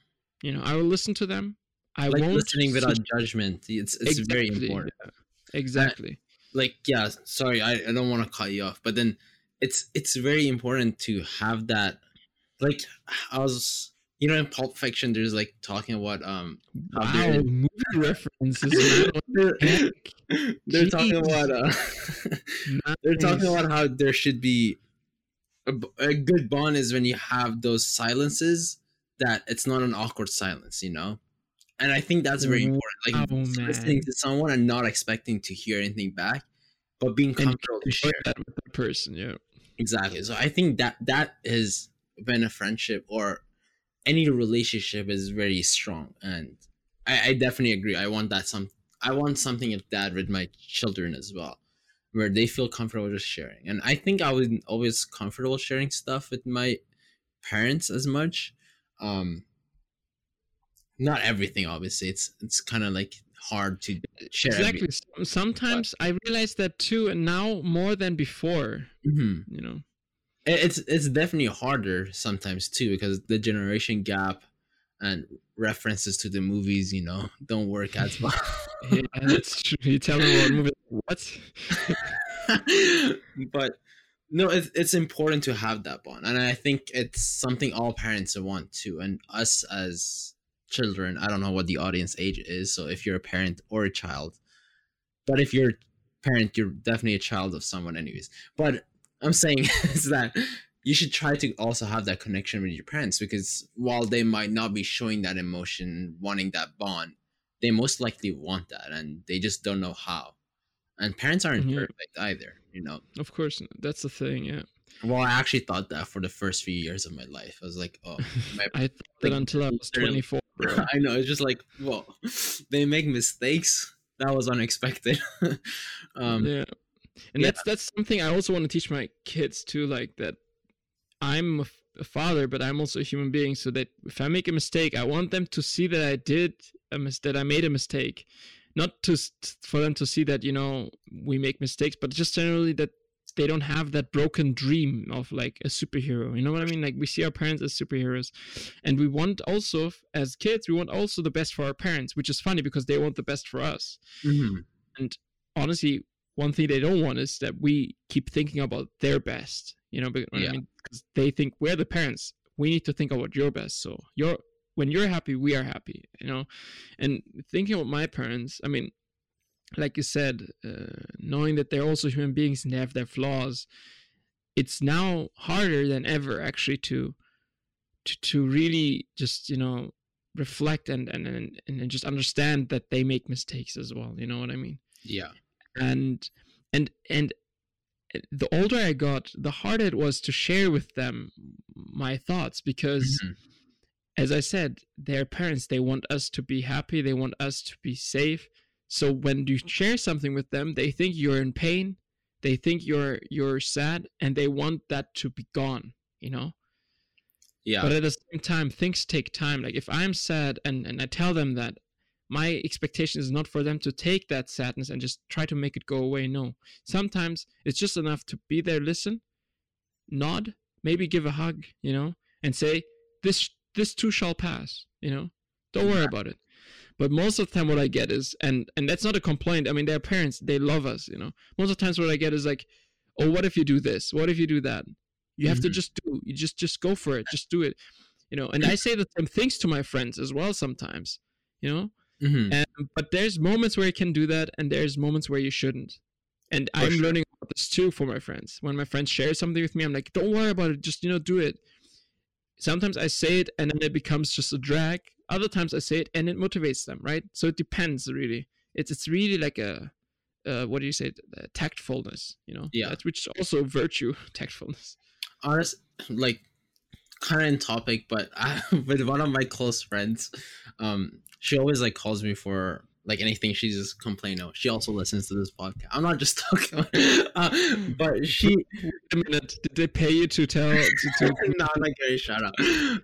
You know i will listen to them i like listening without judgment it's it's very important yeah, exactly. Like yeah sorry i, I don't want to cut you off but then it's it's very important to have that like i was you know in pulp fiction there's like talking about um how wow movie references <laughs> they're, they're talking about uh <laughs> they're talking about how there should be a good bond is when you have those silences that it's not an awkward silence you know and i think that's very important like Wow, listening to someone and not expecting to hear anything back but being comfortable to share that with the person yeah. Exactly so i think that that has been a friendship or any relationship is very strong and i, I definitely agree i want that some i want something like that with my children as well where they feel comfortable just sharing. And i think i was always comfortable sharing stuff with my parents as much um not everything obviously. It's it's kind of like hard to share exactly. Sometimes i realize that too and now more than before Mhm. you know? It's it's definitely harder sometimes too because the generation gap and references to the movies you know don't work as <laughs> well. Yeah that's true. You tell me what movie <laughs> what? But no it's, it's important to have that bond and i think it's something all parents want too and us as children i don't know what the audience age is so if you're a parent or a child but if you're a parent you're definitely a child of someone anyways. But i'm saying <laughs> is that you should try to also have that connection with your parents because while they might not be showing that emotion wanting that bond they most likely want that and they just don't know how. And parents aren't Mhm. perfect either you know? Of course that's the thing yeah. Well i actually thought that for the first few years of my life. I was like oh my <laughs> i thought that until i was 24 bro. <laughs> i know it's just like well <laughs> they make mistakes that was unexpected <laughs> um yeah and yeah. that's that's something i also want to teach my kids too like that i'm a, f- a father but i'm also a human being so that if i make a mistake i want them to see that i did a mis- that i made a mistake not to for them to see that you know we make mistakes but just generally that they don't have that broken dream of like a superhero you know what i mean like we see our parents as superheroes and we want also as kids we want also the best for our parents which is funny because they want the best for us mhm. honestly, one thing they don't want is that we keep thinking about their best. You know, because Yeah. I mean, because they think we're the parents. We need to think about your best. So you're when you're happy, we are happy. You know, and thinking about my parents, I mean, like you said, uh, knowing that they're also human beings and they have their flaws, it's now harder than ever actually to to, to really just you know reflect and, and and and just understand that they make mistakes as well. You know what I mean? yeah and and and the older i got the harder it was to share with them my thoughts because Mhm. as i said their parents they want us to be happy they want us to be safe so when you mm-hmm. share something with them they think you're in pain they think you're you're sad and they want that to be gone you know? Yeah. But at the same time things take time. Like if i'm sad and and i tell them that my expectation is not for them to take that sadness and just try to make it go away no. Sometimes it's just enough to be there listen nod maybe give a hug you know and say this this too shall pass you know? Don't worry about it but most of the time what i get is and and that's not a complaint. I mean they're parents they love us you know. Most of the times what i get is like oh what if you do this? What if you do that? You have to Mhm. just do you just just go for it just do it you know. And i say the same things to my friends as well sometimes you know? Mhm. and, but there's moments where you can do that and there's moments where you shouldn't. And For i'm sure. learning about this too for my friends. When my friends share something with me i'm like don't worry about it just you know do it. Sometimes i say it and then it becomes just a drag other times i say it and it motivates them right? So it depends really. It's it's really like a uh, what do you say? Uh, tactfulness you know? Yeah. that's which is also virtue <laughs> tactfulness. Honest like kind of in topic but <laughs> I, with one of my close friends um she always like calls me for like anything she just complain of. She also listens to this podcast. I'm not just <laughs> talking uh, but she Wait a minute. Did they pay you to tell to, to no i'm not gonna shut up.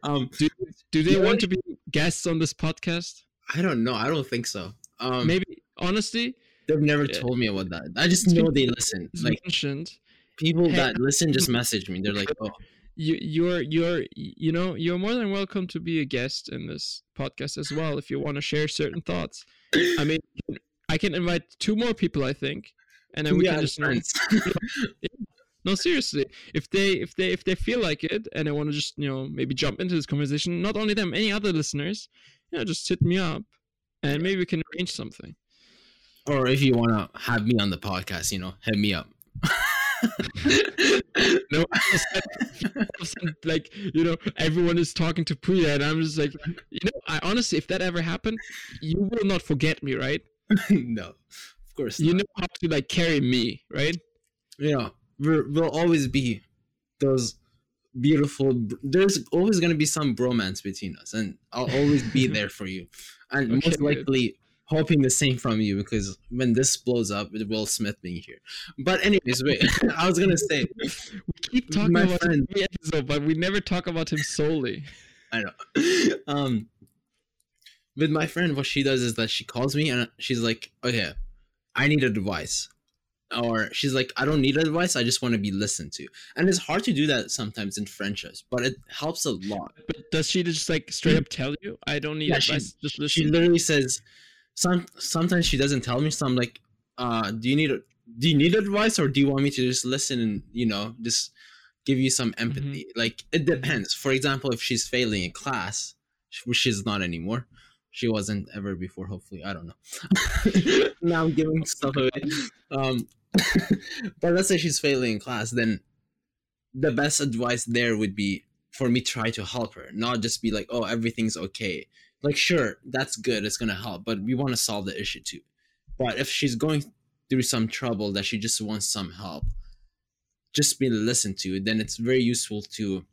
Um do, do they want to be guests on this podcast? I don't know. I don't think so. Um maybe honestly they've never told me about that. I just know they listen. Like mentioned. people Hey, that listen just message me. They're like oh. you you're you're you know you're more than welcome to be a guest in this podcast as well if you want to share certain thoughts. I mean i can invite two more people i think and then we yeah, can just friends. <laughs> no seriously. If they if they if they feel like it and they want to just you know maybe jump into this conversation not only them any other listeners you know just hit me up and maybe we can arrange something. Or if you want to have me on the podcast you know hit me up. <laughs> No like you know everyone is talking to priya and i'm just like you know i honestly if that ever happened you will not forget me right? <laughs> No of course you not. know how to like carry me right? You we'll always be those beautiful there's always going to be some bromance between us and i'll always be there for you <laughs> and Okay, most good. likely hoping the same from you because when this blows up with will smith being here but anyways wait <laughs> <laughs> i was gonna say we keep talking about him friend. every episode but we never talk about him solely i know um with my friend, what she does is that she calls me and she's like, "Okay, I need advice," or she's like, "I don't need advice. I just want to be listened to." And it's hard to do that sometimes in friendships, but it helps a lot. But does she just like straight up tell you, "I don't need Yeah, advice. Just She literally says, "Some sometimes she doesn't tell me, so I'm like, uh, do you need do you need advice or do you want me to just listen and you know just give you some empathy? Like it depends. For example, if she's failing in class, which she's not anymore." She wasn't ever before. Hopefully, I don't know. <laughs> now I'm giving <laughs> stuff away. Um, <laughs> but let's say she's failing in class, then the best advice there would be for me try to help her, not just be like, "Oh, everything's okay." Like, sure, that's good. It's gonna help, but we want to solve the issue too. But if she's going through some trouble that she just wants some help, just be listened to, then it's very useful to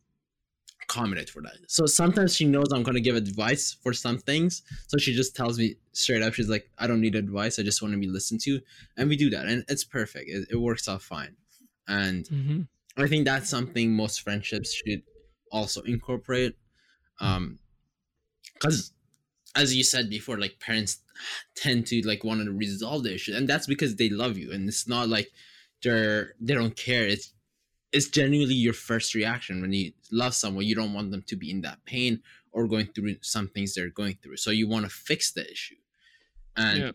accommodate for that. So sometimes she knows I'm gonna give advice for some things, so she just tells me straight up. She's like, "I don't need advice. I just want to be listened to," and we do that, and it's perfect. It, it works out fine, and Mhm. I think that's something most friendships should also incorporate. Um, because as you said before, like parents tend to like want to resolve the issue, and that's because they love you, and it's not like they're they don't care. It's it's genuinely your first reaction when you love someone. You don't want them to be in that pain or going through some things they're going through, so you want to fix the issue, and Yeah.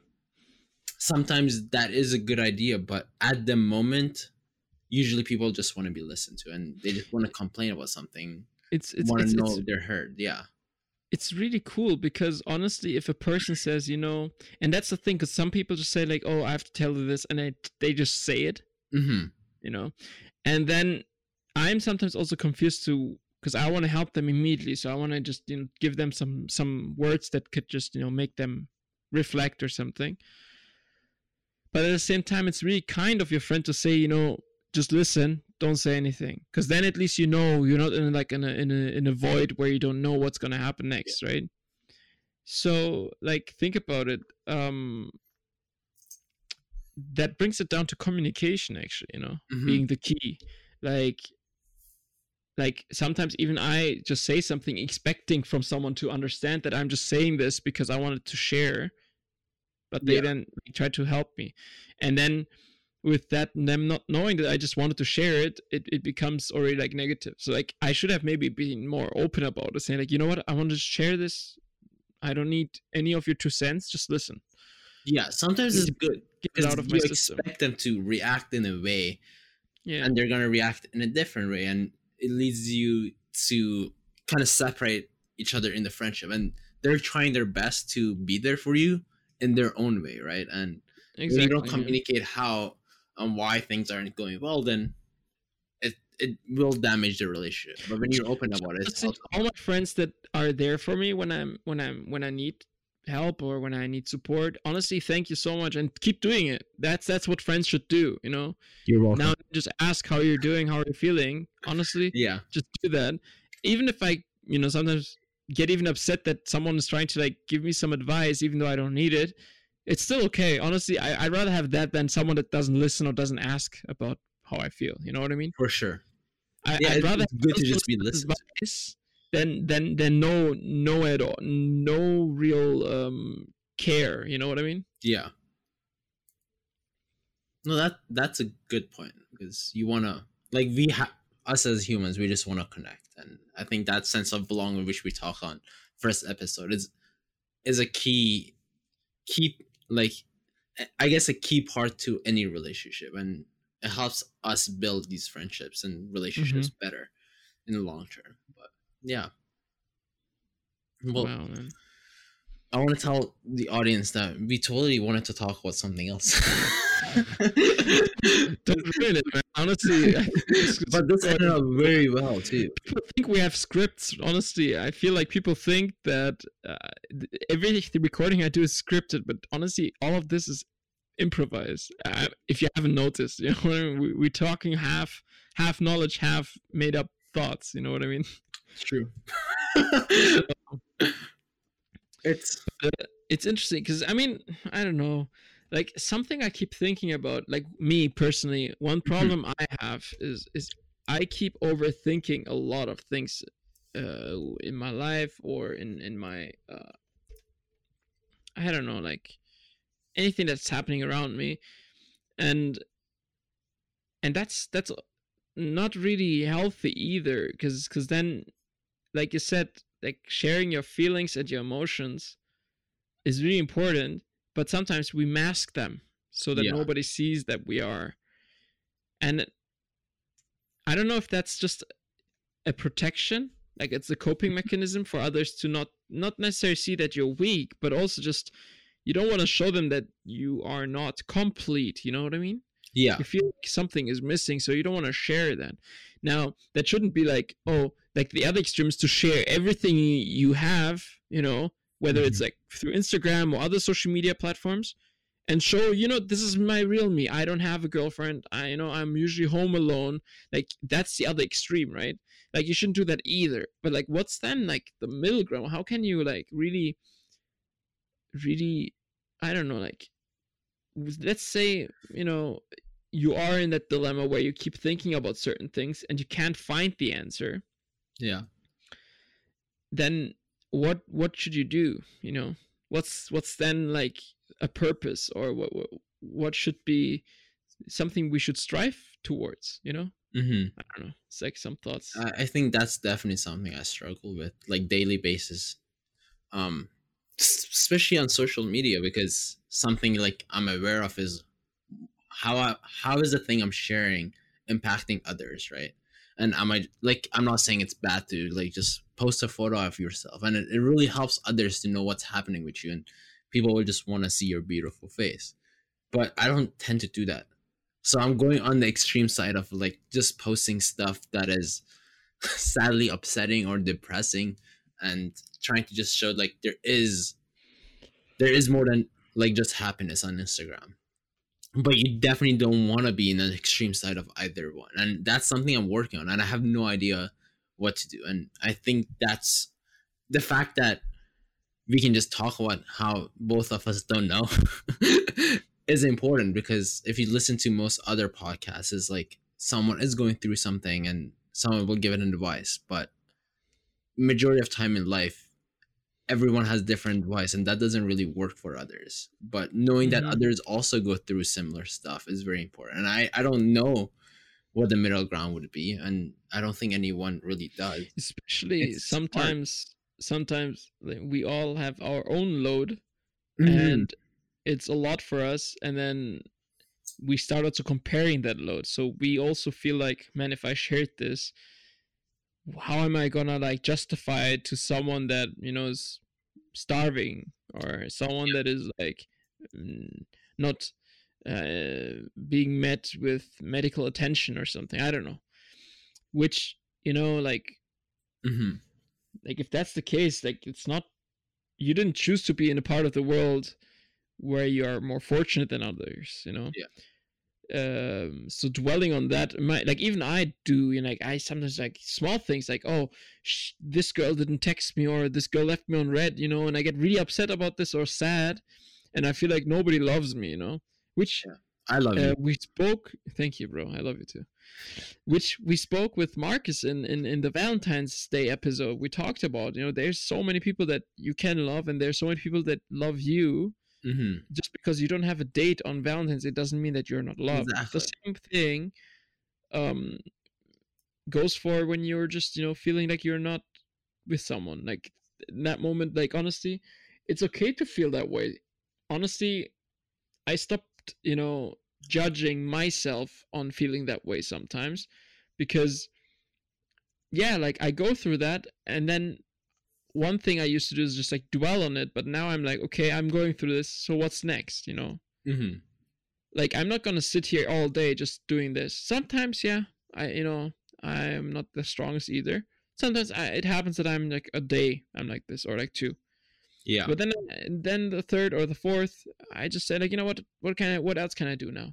sometimes that is a good idea, but at the moment. Usually, people just want to be listened to, and they just want to complain about something. It's it's Want it's, to it's know they're heard. Yeah. it's really cool because honestly if a person says you know and that's the thing because some people just say like oh i have to tell you this and they, they just say it Mm-hmm. you know and then i'm sometimes also confused to because i want to help them immediately so i want to just you know give them some some words that could just you know make them reflect or something. But at the same time it's really kind of your friend to say you know just listen don't say anything. Because then at least you know you're not in like in a in a in a void where you don't know what's gonna happen next right? So like think about it um that brings it down to communication actually you know Mhm. being the key. Like like sometimes even i just say something expecting from someone to understand that i'm just saying this because i wanted to share but they Yeah. then try to help me. And then with that them not knowing that i just wanted to share it, it it becomes already like negative. So like i should have maybe been more open about it saying like you know what? I want to share this. I don't need any of your two cents. Just listen Yeah, sometimes it's good. because out of you system expect them to react in a way, yeah and they're gonna react in a different way, and it leads you to kind of separate each other in the friendship. And they're trying their best to be there for you in their own way, right? And when you don't yeah. communicate how and why things aren't going well, then it it will damage the relationship. But when you're open about it, it's all my friends that are there for me when I'm when I'm when I need help or when I need support. Honestly, thank you so much and keep doing it. That's that's what friends should do, you know. you're welcome. Now just ask how you're doing, how you're feeling. Honestly, yeah, just do that. Even if I, you know, sometimes get even upset that someone is trying to like give me some advice even though I don't need it. It's still okay. Honestly, I, I'd rather have that than someone that doesn't listen or doesn't ask about how I feel. You know what I mean? for sure. I, Yeah, I'd it's rather it's good to just be listened. to. advice than then then no no at all no real um care you know what i mean Yeah. No, that that's a good point because you want to like we have us as humans, we just want to connect, and I think that sense of belonging, which we talk on first episode, is is a key key like I guess a key part to any relationship, and it helps us build these friendships and relationships better in the long term. Yeah. Well, wow man I want to tell the audience that we totally wanted to talk about something else. <laughs> don't ruin it man honestly I think it's- <laughs> it's but this ended up very well too. people think we have scripts honestly i feel like people think that uh, every the recording i do is scripted but honestly all of this is improvised uh, if you haven't noticed <laughs> you know I mean? we, we're talking half half knowledge half made up thoughts you know what i mean It's true. <laughs> it's it's interesting because I mean, I don't know, like something I keep thinking about, like me personally. One problem I have is is I keep overthinking a lot of things uh, in my life or in in my uh, I don't know, like anything that's happening around me, and and that's that's not really healthy either, because because then, like you said, like sharing your feelings and your emotions is really important, but sometimes we mask them so that Yeah. nobody sees that we are, and I don't know if that's just a protection like it's a coping <laughs> mechanism for others to not not necessarily see that you're weak but also just you don't want to show them that you are not complete you know what i mean Yeah. you feel like something is missing so you don't want to share that now that shouldn't be like oh like the other extreme is to share everything you have you know whether it's mm-hmm. like through instagram or other social media platforms and show you know this is my real me. I don't have a girlfriend. I you know i'm usually home alone. Like that's the other extreme right? Like you shouldn't do that either. But like what's then like the middle ground? How can you like really really i don't know like let's say you know you are in that dilemma where you keep thinking about certain things and you can't find the answer Yeah. then what what should you do you know what's what's then like a purpose or what what, should be something we should strive towards you know Mm-hmm. i don't know it's like some thoughts I, I think that's definitely something I struggle with, like daily basis. Um, especially on social media, because something like I'm aware of is how I, how is the thing I'm sharing impacting others, right? And am I like I'm not saying it's bad to like just post a photo of yourself, and it, it really helps others to know what's happening with you, and people will just want to see your beautiful face. But I don't tend to do that. So I'm going on the extreme side of like just posting stuff that is <laughs> sadly upsetting or depressing and trying to just show like there is there is more than like just happiness on Instagram. But you definitely don't want to be in an extreme side of either one. And that's something I'm working on and I have no idea what to do. And I think that's the fact that we can just talk about how both of us don't know <laughs> is important because if you listen to most other podcasts, it's like someone is going through something and someone will give it an advice. But majority of time in life, everyone has different advice and that doesn't really work for others. But knowing that Mhm. others also go through similar stuff is very important. And I, I don't know what the middle ground would be, and I don't think anyone really does. especially It's hard. sometimes sometimes we all have our own load Mm-hmm. and it's a lot for us and then we start also comparing that load so we also feel like man if i shared this how am i gonna like justify it to someone that you know is starving or someone that is like not uh, being met with medical attention or something i don't know which you know like Mhm. like if that's the case like it's not you didn't choose to be in a part of the world where you are more fortunate than others you know Yeah. Um so dwelling on that my like even i do you know like i sometimes like small things like oh sh- this girl didn't text me or this girl left me on read you know and i get really upset about this or sad and i feel like nobody loves me you know which I love uh, you. we spoke thank you bro i love you too which we spoke with marcus in, in in the valentine's day episode we talked about you know there's so many people that you can love and there's so many people that love you hmm just because you don't have a date on valentine's it doesn't mean that you're not loved. Exactly. the same thing um goes for when you're just you know feeling like you're not with someone like in that moment like honestly it's okay to feel that way. Honestly i stopped you know judging myself on feeling that way sometimes because yeah like i go through that and then one thing i used to do is just like dwell on it but now i'm like okay i'm going through this so what's next you know? Hmm like i'm not gonna sit here all day just doing this. Sometimes yeah i you know i'm not the strongest either. Sometimes I, it happens that i'm like a day i'm like this or like two. Yeah. but then then the third or the fourth i just said like you know what what can i what else can i do now?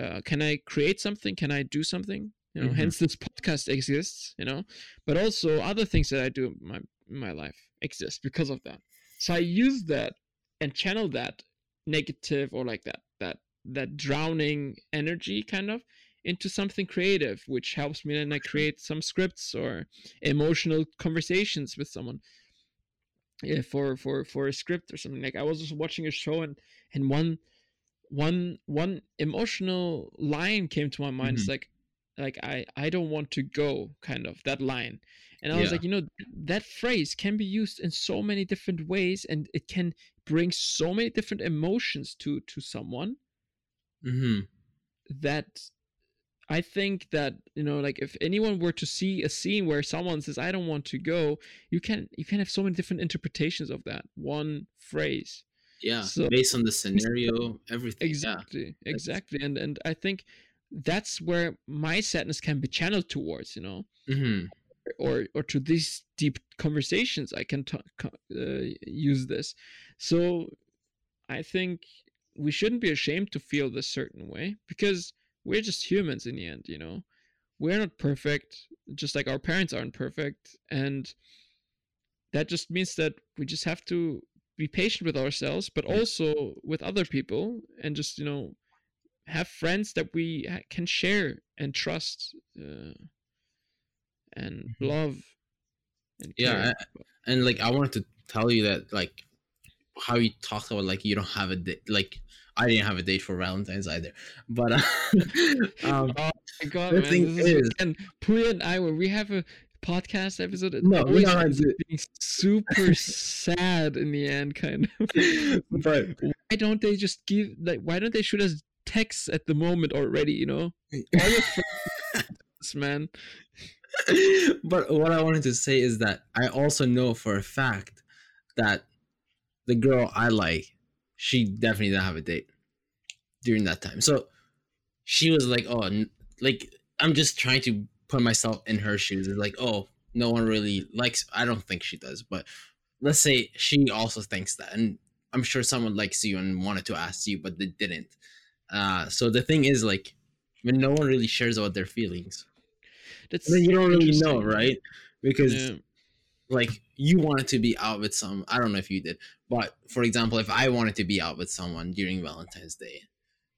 Uh, can i create something? Can i do something? You know Mhm. hence this podcast exists you know? But also other things that i do my in my life exist because of that so i use that and channel that negative or like that that that drowning energy kind of into something creative which helps me then i create some scripts or emotional conversations with someone yeah, for for for a script or something. Like I was just watching a show and and one one one emotional line came to my mind. Mm-hmm. It's like like I I don't want to go kind of that line. And I was like, you know, that phrase can be used in so many different ways and it can bring so many different emotions to to someone hmm that I think that you know, like if anyone were to see a scene where someone says, "I don't want to go," you can you can have so many different interpretations of that one phrase. Yeah. So- Based on the scenario, everything. Exactly, exactly, and and I think that's where my sadness can be channeled towards. You know, Yeah. hmm or or to these deep conversations i can talk, uh, use this so i think we shouldn't be ashamed to feel this certain way because we're just humans in the end you know we're not perfect just like our parents aren't perfect and that just means that we just have to be patient with ourselves but also with other people and just you know have friends that we can share and trust uh, and Mhm. love and Yeah, care. and like I wanted to tell you that like how you talked about like you don't have a date like I didn't have a date for Valentine's either, but uh, <laughs> um, oh my god, the man! thing is, is- and Puya and I, when we have a podcast episode, it No, we are being super sad in the end, kind of. <laughs> but why don't they just give like? Why don't they shoot us texts at the moment already? You know, all your friends, <laughs> man. but what I wanted to say is that I also know for a fact that the girl I like, she definitely didn't have a date during that time. So she was like, "Oh, like I'm just trying to put myself in her shoes." It's like, "Oh, no one really likes." I don't think she does, but let's say she also thinks that, and I'm sure someone likes you and wanted to ask you, but they didn't. Uh, so the thing is, like, when no one really shares about their feelings, That's then you don't really know, right? Because Yeah. like you wanted to be out with some I don't know if you did, but for example, if I wanted to be out with someone during Valentine's Day,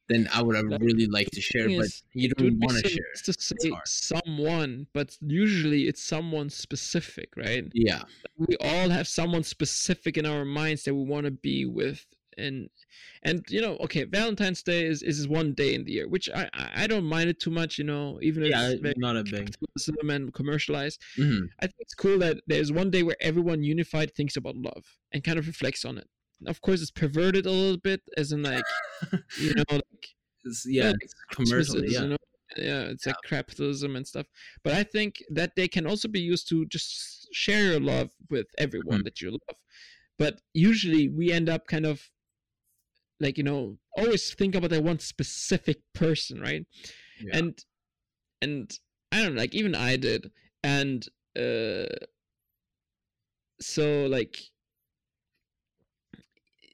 then I would have really liked to share, but is, you don't want to share. to say someone, but usually it's someone specific, right? Yeah. we all have someone specific in our minds that we want to be with and and you know okay valentine's day is is one day in the year which i i don't mind it too much you know even if Yeah, it's not a big. and commercialized Mhm. i think it's cool that there's one day where everyone unified thinks about love and kind of reflects on it of course it's perverted a little bit as in like <laughs> you know like It's- yeah, Yeah, it's commercial. Yeah. you know, yeah, it's like capitalism and stuff. But I think that they can also be used to just share your love with everyone Mhm. that you love. But usually we end up kind of like you know always think about that one specific person, right? Yeah. And and I don't know, like even I did, and uh, so like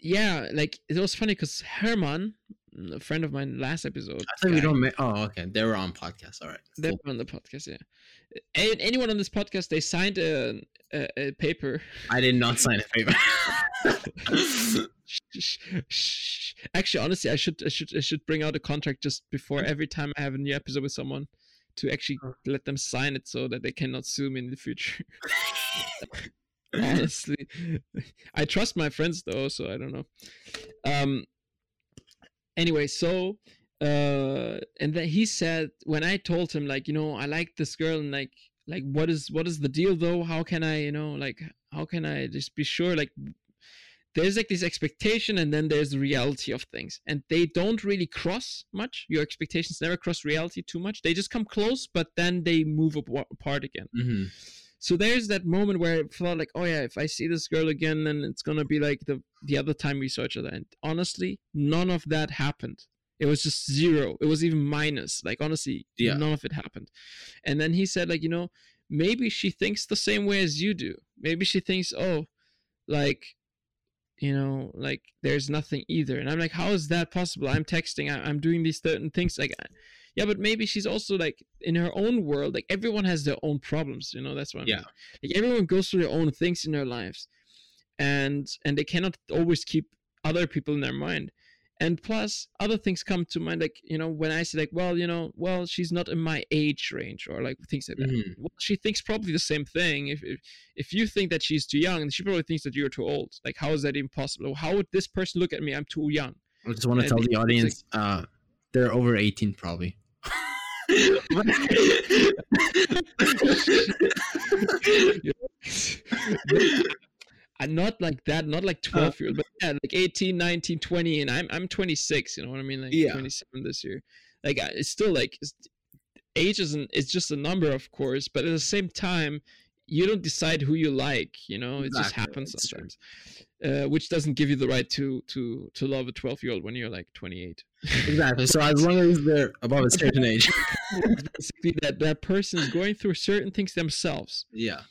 yeah, like it was funny because Herman, a friend of mine, last episode. I thought we don't. Ma- oh, okay. They were on podcast. All right. they're Cool. on the podcast, yeah. A- anyone on this podcast, they signed a, a, a paper. I did not sign a paper. <laughs> Actually, honestly, I should I should I should bring out a contract just before every time I have a new episode with someone to actually Oh. let them sign it so that they cannot sue me in the future. <laughs> honestly, I trust my friends though, so I don't know. Um. Anyway, so uh, and then he said when I told him like you know I like this girl and like like what is what is the deal though? How can I you know like how can I just be sure? Like there's like this expectation and then there's the reality of things. And they don't really cross much. Your expectations never cross reality too much. They just come close but then they move apart again. Mhm. So there's that moment where I felt like, oh yeah, if I see this girl again, then it's gonna be like the the other time we saw each other. And honestly, none of that happened. It was just zero. It was even minus. Like honestly, Yeah. none of it happened. And then he said, like, you know, maybe she thinks the same way as you do. Maybe she thinks, oh, like, you know, like there's nothing either. And I'm like, how is that possible? I'm texting, I- I'm doing these certain things. Like, yeah, but maybe she's also like in her own world. Like everyone has their own problems, you know. That's why. Yeah. mean. Like everyone goes through their own things in their lives, and and they cannot always keep other people in their mind. and plus other things come to mind like you know when i say like well you know well she's not in my age range or like things like that Mhm. well, she thinks probably the same thing if, if if you think that she's too young she probably thinks that you're too old like how is that even possible how would this person look at me i'm too young I just want to And tell the like- audience, uh, they're over 18 probably. I'm <laughs> uh, not like that, not like uh. 12 year old, but yeah, like 18, 19, 20, and I'm I'm 26, you know what I mean? Like Yeah. 27 this year. Like uh, it's still like it's, age isn't it's just a number, of course, but at the same time, you don't decide who you like, you know, it just Exactly, happens that's true. sometimes. Uh, which doesn't give you the right to to to love a 12 year old when you're like 28. exactly. So <laughs> as long as they're above a <laughs> certain age. Basically, that that person is going through certain things themselves. yeah.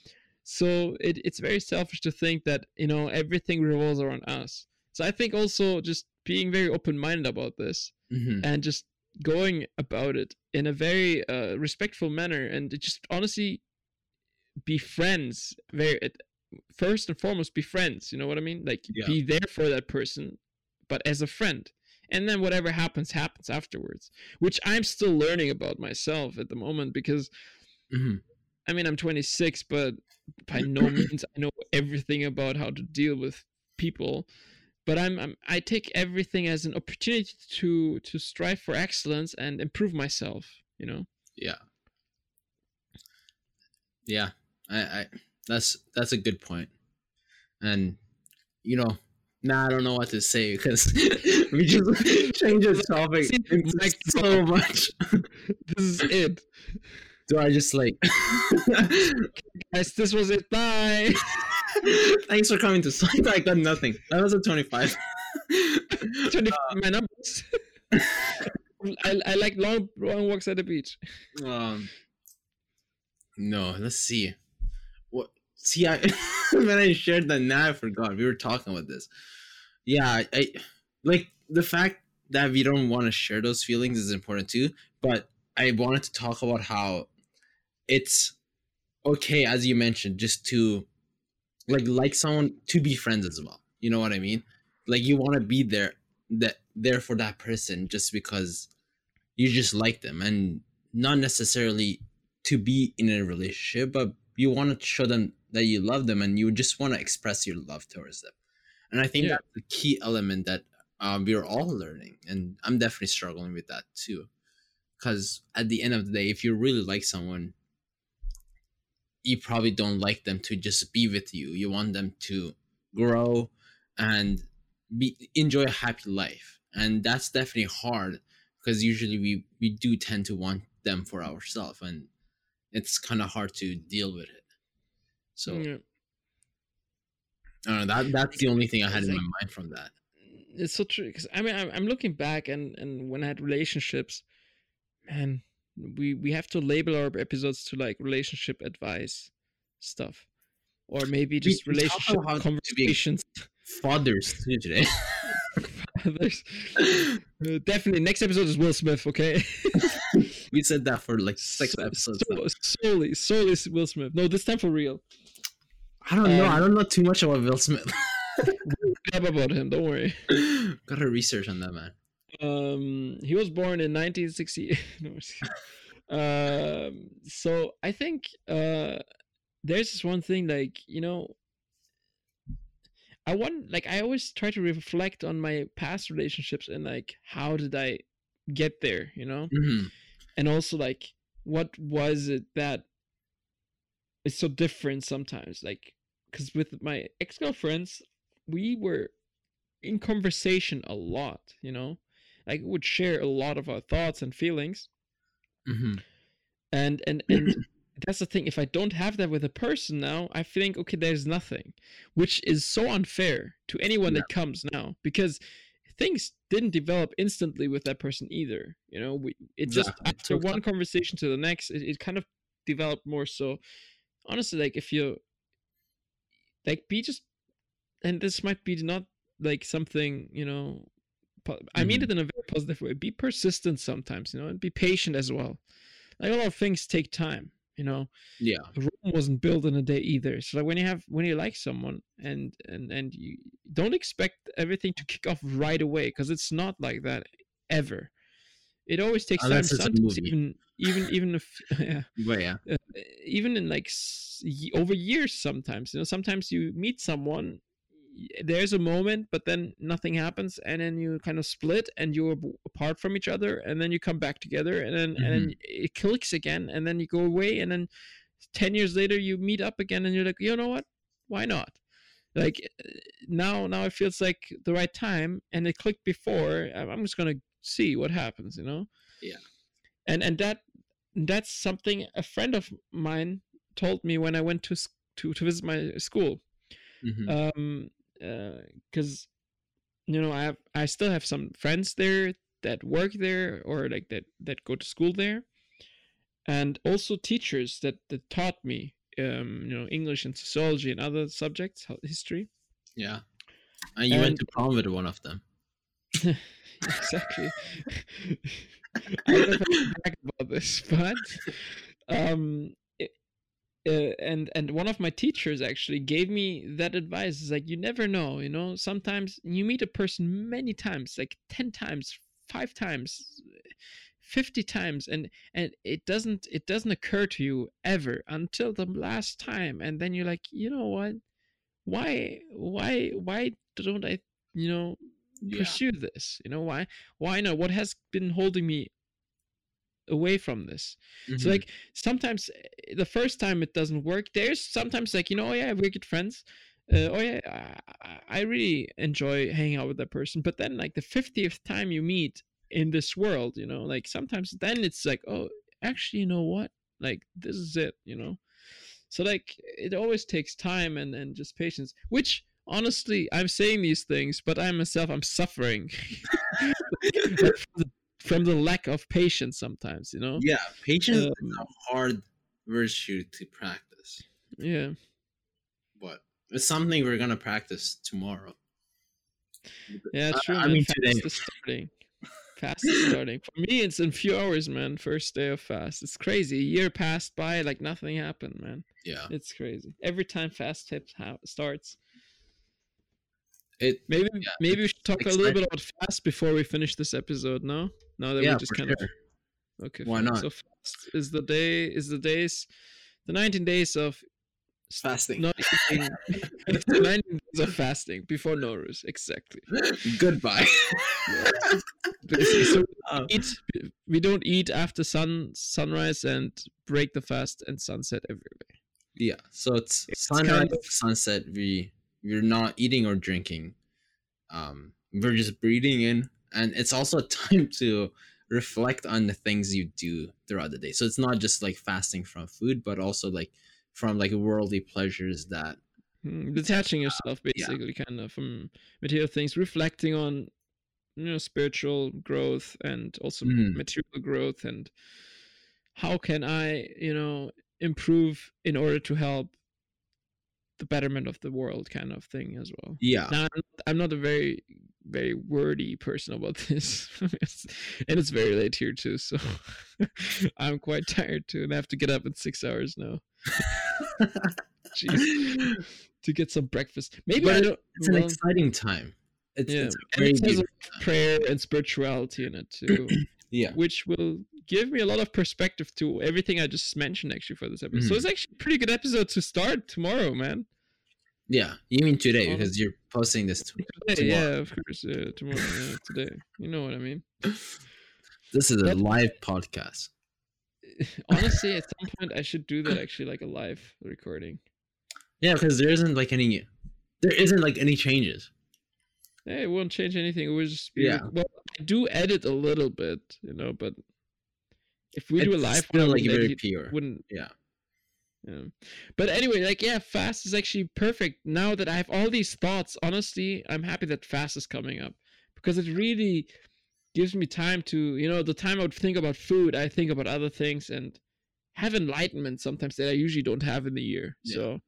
so it, it's very selfish to think that you know everything revolves around us so i think also just being very open-minded about this hmm and just going about it in a very uh, respectful manner and just honestly be friends very first and foremost be friends you know what i mean like Yeah. be there for that person but as a friend and then whatever happens happens afterwards which i'm still learning about myself at the moment because hmm I mean, I'm 26, but by <clears throat> no means I know everything about how to deal with people. But I'm, I'm I take everything as an opportunity to to strive for excellence and improve myself. You know. Yeah. Yeah. I, I that's that's a good point. And you know, now I don't know what to say because <laughs> we just <laughs> change the topic <laughs> into so much. This is it, Do I just like guys. This was it. Bye. Thanks for coming to Sonic. I got nothing. That was a 25. 25 my numbers. I, I like long long walks at the beach. um No, let's see. See I <laughs> when I shared that now I forgot. We were talking about this. Yeah, I like the fact that we don't want to share those feelings is important too, but I wanted to talk about how it's okay as you mentioned just to like like someone to be friends as well. You know what I mean? Like you want to be there that there for that person just because you just like them and not necessarily to be in a relationship, but you want to show them that you love them and you just want to express your love towards them. And I think Yeah. that's the key element that um, we're all learning. And I'm definitely struggling with that too. Because at the end of the day, if you really like someone, you probably don't like them to just be with you. You want them to grow and be enjoy a happy life. And that's definitely hard because usually we we do tend to want them for ourselves and it's kind of hard to deal with it so Yeah. I don't know that that's the only thing i had It's in my mind from that it's so true because I mean I'm, I'm looking back and and when I had relationships, man, we we have to label our episodes to like relationship advice stuff, or maybe just we relationship about how to be- conversations. fathers today <laughs> <laughs> There's- uh, definitely next episode is Will Smith. Okay, we said that for like six So- episodes so- solely solely Will Smith. No, this time for real. I don't know i don't know too much about will smith <laughs> <laughs> about him. Don't worry. <laughs> gotta research on that man Um, he was born in 1960. no, I'm just kidding. um, so I think uh, there's this one thing like you know, I want like I always try to reflect on my past relationships and like how did I get there, you know, Mhm. and also like what was it that is so different sometimes, like because with my ex girlfriends we were in conversation a lot, you know like we would share a lot of our thoughts and feelings Mhm. and and <clears throat> and that's the thing if i don't have that with a person now i think okay there's nothing which is so unfair to anyone that comes now because things didn't develop instantly with that person either you know we it just. It after one conversation to the next it, it kind of developed more so honestly like if you like be just and this might be not like something you know po- i mean Mhm. it in a very positive way be persistent sometimes you know and be patient as well like a lot of things take time you know yeah a wasn't built in a day either. So like when you have when you like someone and and and you don't expect everything to kick off right away because it's not like that ever. It always takes time. Unless it's a Sometimes even even even if <laughs> yeah, But yeah, uh, even in like over years sometimes you know sometimes you meet someone there's a moment but then nothing happens and then you kind of split and you're apart from each other and then you come back together and then and then it clicks again and then you go away and then 10 years later you meet up again and you're like you know what? Why not? Like uh, now now it feels like the right time and it clicked before i'm I'm just gonna see what happens you know Yeah. and and that that's something a friend of mine told me when i went to to, to visit my school Mhm. um because you know i have i still have some friends there that work there or like that that go to school there and also teachers that that taught me um you know english and sociology and other subjects history yeah. And you went to prom with one of them. <laughs> exactly. I don't know about this, <laughs> but um, it, uh, and and one of my teachers actually gave me that advice. Is like you never know, you know. Sometimes you meet a person many times, like ten times, five times, fifty times, and and it doesn't it doesn't occur to you ever until the last time, and then you're like, you know what? Why why why don't I you know Yeah. pursue this you know why why not what has been holding me away from this so Mhm. like sometimes eh, the first time it doesn't work there's sometimes like you know oh yeah we're good friends uh, oh yeah I, I- I really enjoy hanging out with that person but then like the 50th time you meet in this world you know like sometimes then it's like oh actually you know what like this is it you know so like it always takes time and and just patience which honestly i'm saying these things but i myself i'm suffering. <laughs> From, the, from the lack of patience sometimes you know? Yeah, patience is Um, a hard virtue to practice, yeah. But it's something we're gonna practice tomorrow. yeah it's I- true I man. mean today. is starting. Fast is starting. For me it's in a few hours man. First day of fast. It's crazy. A year passed by like nothing happened man. Yeah, it's crazy. Every time fast tips ha- starts it. maybe Yeah, maybe we should talk a little bit about fast before we finish this episode no now that Yeah, we just kind sure. of okay Why fine. not? so fast is the day is the days the 19 days of Fasting. not eating it's <laughs> the 19 days of fasting before Nowruz exactly Goodbye. <laughs> So Uh, <laughs> eat we don't eat after sun sunrise and break the fast and sunset every day yeah, so it's, It's sunrise, kind of- sunset. We we're not eating or drinking. Um, we're just breathing in, and it's also a <laughs> time to reflect on the things you do throughout the day. So it's not just like fasting from food, but also like from like worldly pleasures that Mm, detaching yourself yeah. basically kind of from material things reflecting on you know spiritual growth and also Mm. material growth and how can i you know improve in order to help the betterment of the world kind of thing as well yeah now I'm, not a very very wordy person about <laughs> this It's- and it's very late here too so <laughs> i'm quite tired too and i have to get up in six hours now <laughs> Jeez. to get some breakfast maybe But i don't it's an well, exciting time. It's, Yeah, it's a and it has a beautiful lot of time. prayer and spirituality in it too <clears throat> Yeah, which will give me a lot of perspective to everything i just mentioned actually for this episode Mm-hmm. so it's actually a pretty good episode to start tomorrow man yeah. You mean today because you're posting this. To- Today, Tomorrow. yeah of course uh, tomorrow yeah, today you know what i mean <laughs> this is a live podcast. <laughs> honestly at some point i should do that actually like a live recording Yeah, because there isn't like any, there isn't like any changes. hey, it won't change anything it will just Yeah. well i do edit a little bit you know but if we do a live one, like wouldn't very pure. wouldn't Yeah. Yeah. But anyway, like yeah, fast is actually perfect. Now that I have all these thoughts, honestly, I'm happy that fast is coming up because it really gives me time to, you know, the time I would think about food, I think about other things and have enlightenment sometimes that I usually don't have in the year. Yeah. So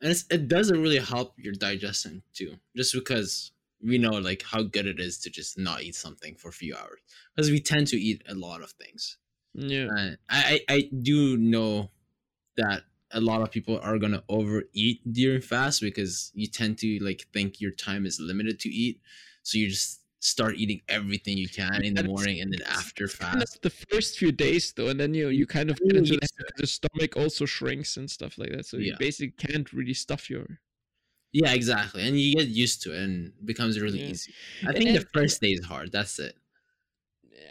and it's, it doesn't really help your digestion too just because we know like how good it is to just not eat something for a few hours because we tend to eat a lot of things yeah. Uh, and I, I do know that a lot of people are gonna overeat during fast because you tend to like think your time is limited to eat, so you just start eating everything you can in the morning and then after fast. the first few days though, and then you you kind of get into the, the stomach also shrinks and stuff like that. So you basically can't really stuff your. Yeah, exactly, and you get used to it and it becomes really yeah. easy. I think and, the first day is hard. That's it.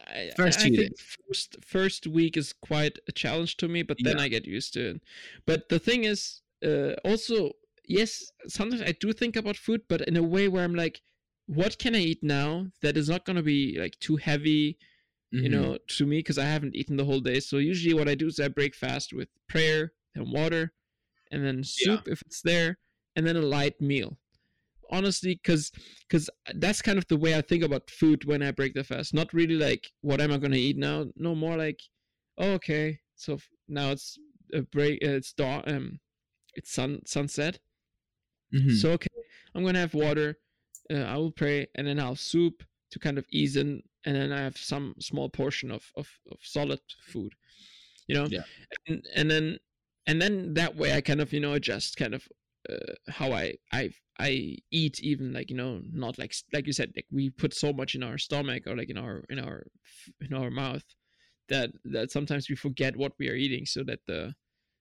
I, first I, think first first week is quite a challenge to me, but then yeah. I get used to it. But the thing is, uh, also yes, sometimes I do think about food, but in a way where I'm like, what can I eat now that is not gonna be like too heavy, mm-hmm. you know, to me because I haven't eaten the whole day. So usually what I do is I break fast with prayer and water, and then soup yeah. if it's there, and then a light meal honestly because because that's kind of the way i think about food when i break the fast. Not really like what am i going to eat now? No more like oh, okay so now it's a break uh, it's dawn um it's sun sunset. Mm-hmm. so okay i'm gonna have water uh, i will pray and then i'll soup to kind of ease in and then i have some small portion of of, of solid food you know? Yeah. And, and then and then that way i kind of you know adjust kind of uh, how I I I eat even like you know not like like you said like we put so much in our stomach or like in our in our in our mouth that that sometimes we forget what we are eating so that the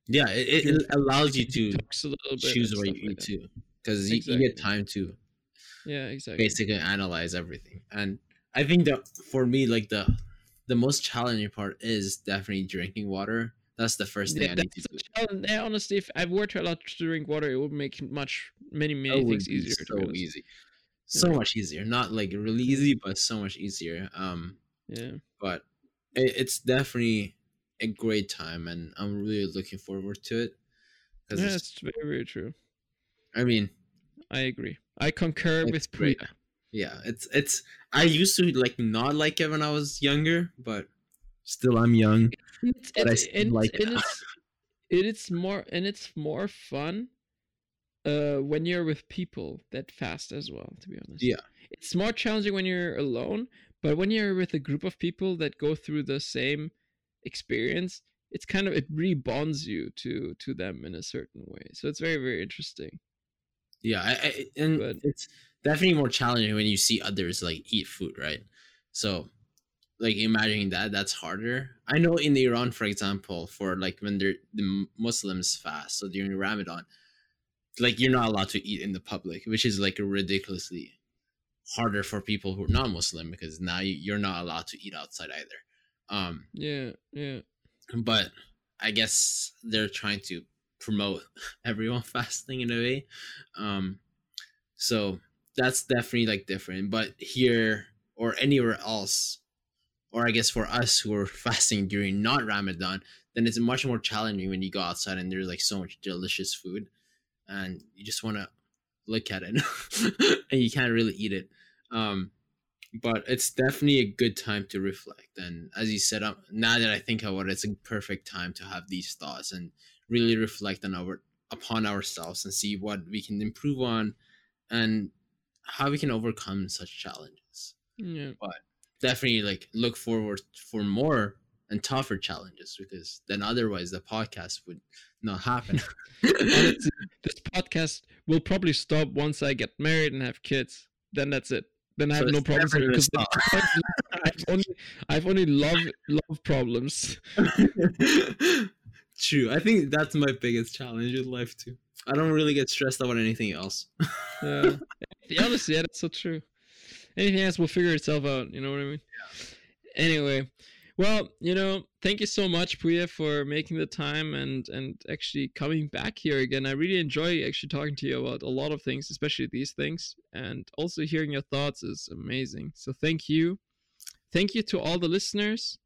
yeah it, it allows you to choose what you eat like too because exactly. you, you, get time to yeah exactly. basically analyze everything. And I think that for me like the the most challenging part is definitely drinking water that's the first thing yeah, I need to do. Yeah, honestly, if I've worked a lot to drink water, it would make much many many things easier. So easy, so yeah. much easier. Not like really easy, but so much easier. Um, yeah. But it, it's definitely a great time, and I'm really looking forward to it. Yeah, it's, it's very very true. I mean, I agree. I concur with Puya. Yeah, it's it's. I used to like not like it when I was younger, but Still, I'm young, it's, but it's, I like it. It's, it's more and it's more fun uh, when you're with people that fast as well. To be honest, yeah, it's more challenging when you're alone, but when you're with a group of people that go through the same experience, it's kind of it rebonds you to to them in a certain way. So it's very very interesting. Yeah, I, I and but, it's definitely more challenging when you see others like eat food, right? So like imagining that that's harder. I know in iran for example for like when they're the muslims fast so during ramadan like you're not allowed to eat in the public which is like ridiculously harder for people who are not muslim because now you're not allowed to eat outside either. Um yeah yeah. but i guess they're trying to promote <laughs> everyone <laughs> fasting in a way. Um so that's definitely like different but here or anywhere else or I guess for us who are <laughs> fasting during not Ramadan, then it's much more challenging when you go outside and there's like so much delicious food, and you just want to look at it, <laughs> and you can't really eat it. Um, but it's definitely a good time to reflect. And as you said, um, now that I think about it, it's a perfect time to have these thoughts and really reflect on our upon ourselves and see what we can improve on, and how we can overcome such challenges. Yeah. But definitely like look forward for more and tougher challenges because then otherwise the podcast would not happen. <laughs> This podcast will probably stop once I get married and have kids. Then that's it. Then I have so no problems because <laughs> I've only I've only love love problems. <laughs> True. I think that's my biggest challenge in life too. I don't really get stressed about anything else. yeah. Honestly, yeah, that's so true anything else will figure itself out. You know what I mean? Yeah. Anyway, well, you know, thank you so much, Puya, for making the time and and actually coming back here again. I really enjoy actually talking to you about a lot of things, especially these things, and also hearing your thoughts is amazing. So thank you, thank you to all the listeners.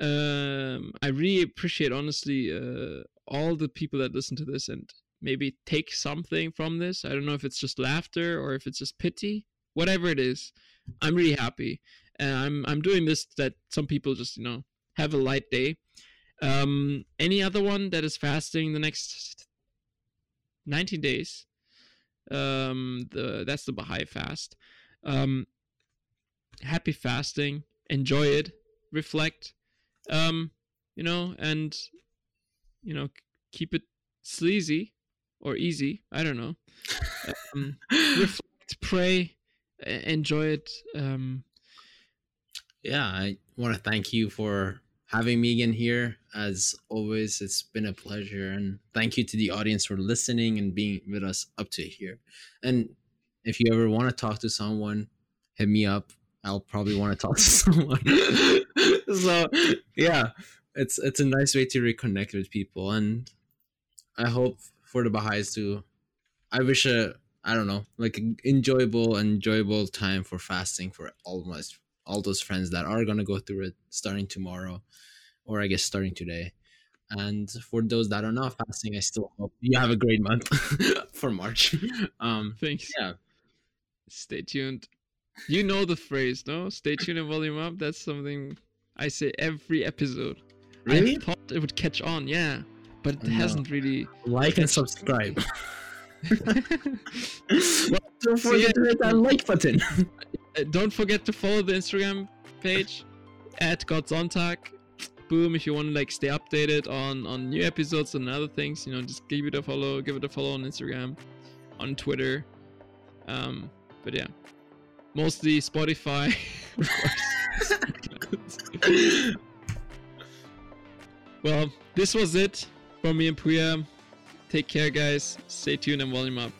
Um, I really appreciate, honestly, uh, all the people that listen to this and maybe take something from this. I don't know if it's just laughter or if it's just pity, whatever it is. I'm really happy. And I'm I'm doing this that some people just you know have a light day. Um, any other one that is fasting the next 19 days? Um, the that's the Baha'i fast. Um, happy fasting. Enjoy it. Reflect. Um, you know, and you know, keep it sleazy or easy. I don't know. Um, <laughs> reflect, pray, enjoy it. Um, yeah, I want to thank you for having me again here. As always, it's been a pleasure, and thank you to the audience for listening and being with us up to here. And if you ever want to talk to someone, hit me up. I'll probably want to talk to <laughs> someone. <laughs> so yeah, it's it's a nice way to reconnect with people, and I hope for the Baha'is to. I wish a I don't know like enjoyable enjoyable time for fasting for all my all those friends that are gonna go through it starting tomorrow, or I guess starting today. And for those that are not fasting, I still hope you have a great month <laughs> for March. <laughs> Um, Thanks. Yeah. Stay tuned. You know the phrase, no? Stay tuned and volume up. That's something I say every episode. Really? I thought it would catch on, yeah, but it No. hasn't really. Like and subscribe. <laughs> well, Don't forget to hit that like button. <laughs> Uh, don't forget to follow the Instagram page at Godsontag. Boom! If you want to like stay updated on on new episodes and other things, you know, just give it a follow. Give it a follow on Instagram, on Twitter. Um, but yeah, mostly Spotify. <laughs> <laughs> well, this was it from me and Puya. Take care, guys. Stay tuned and volume up.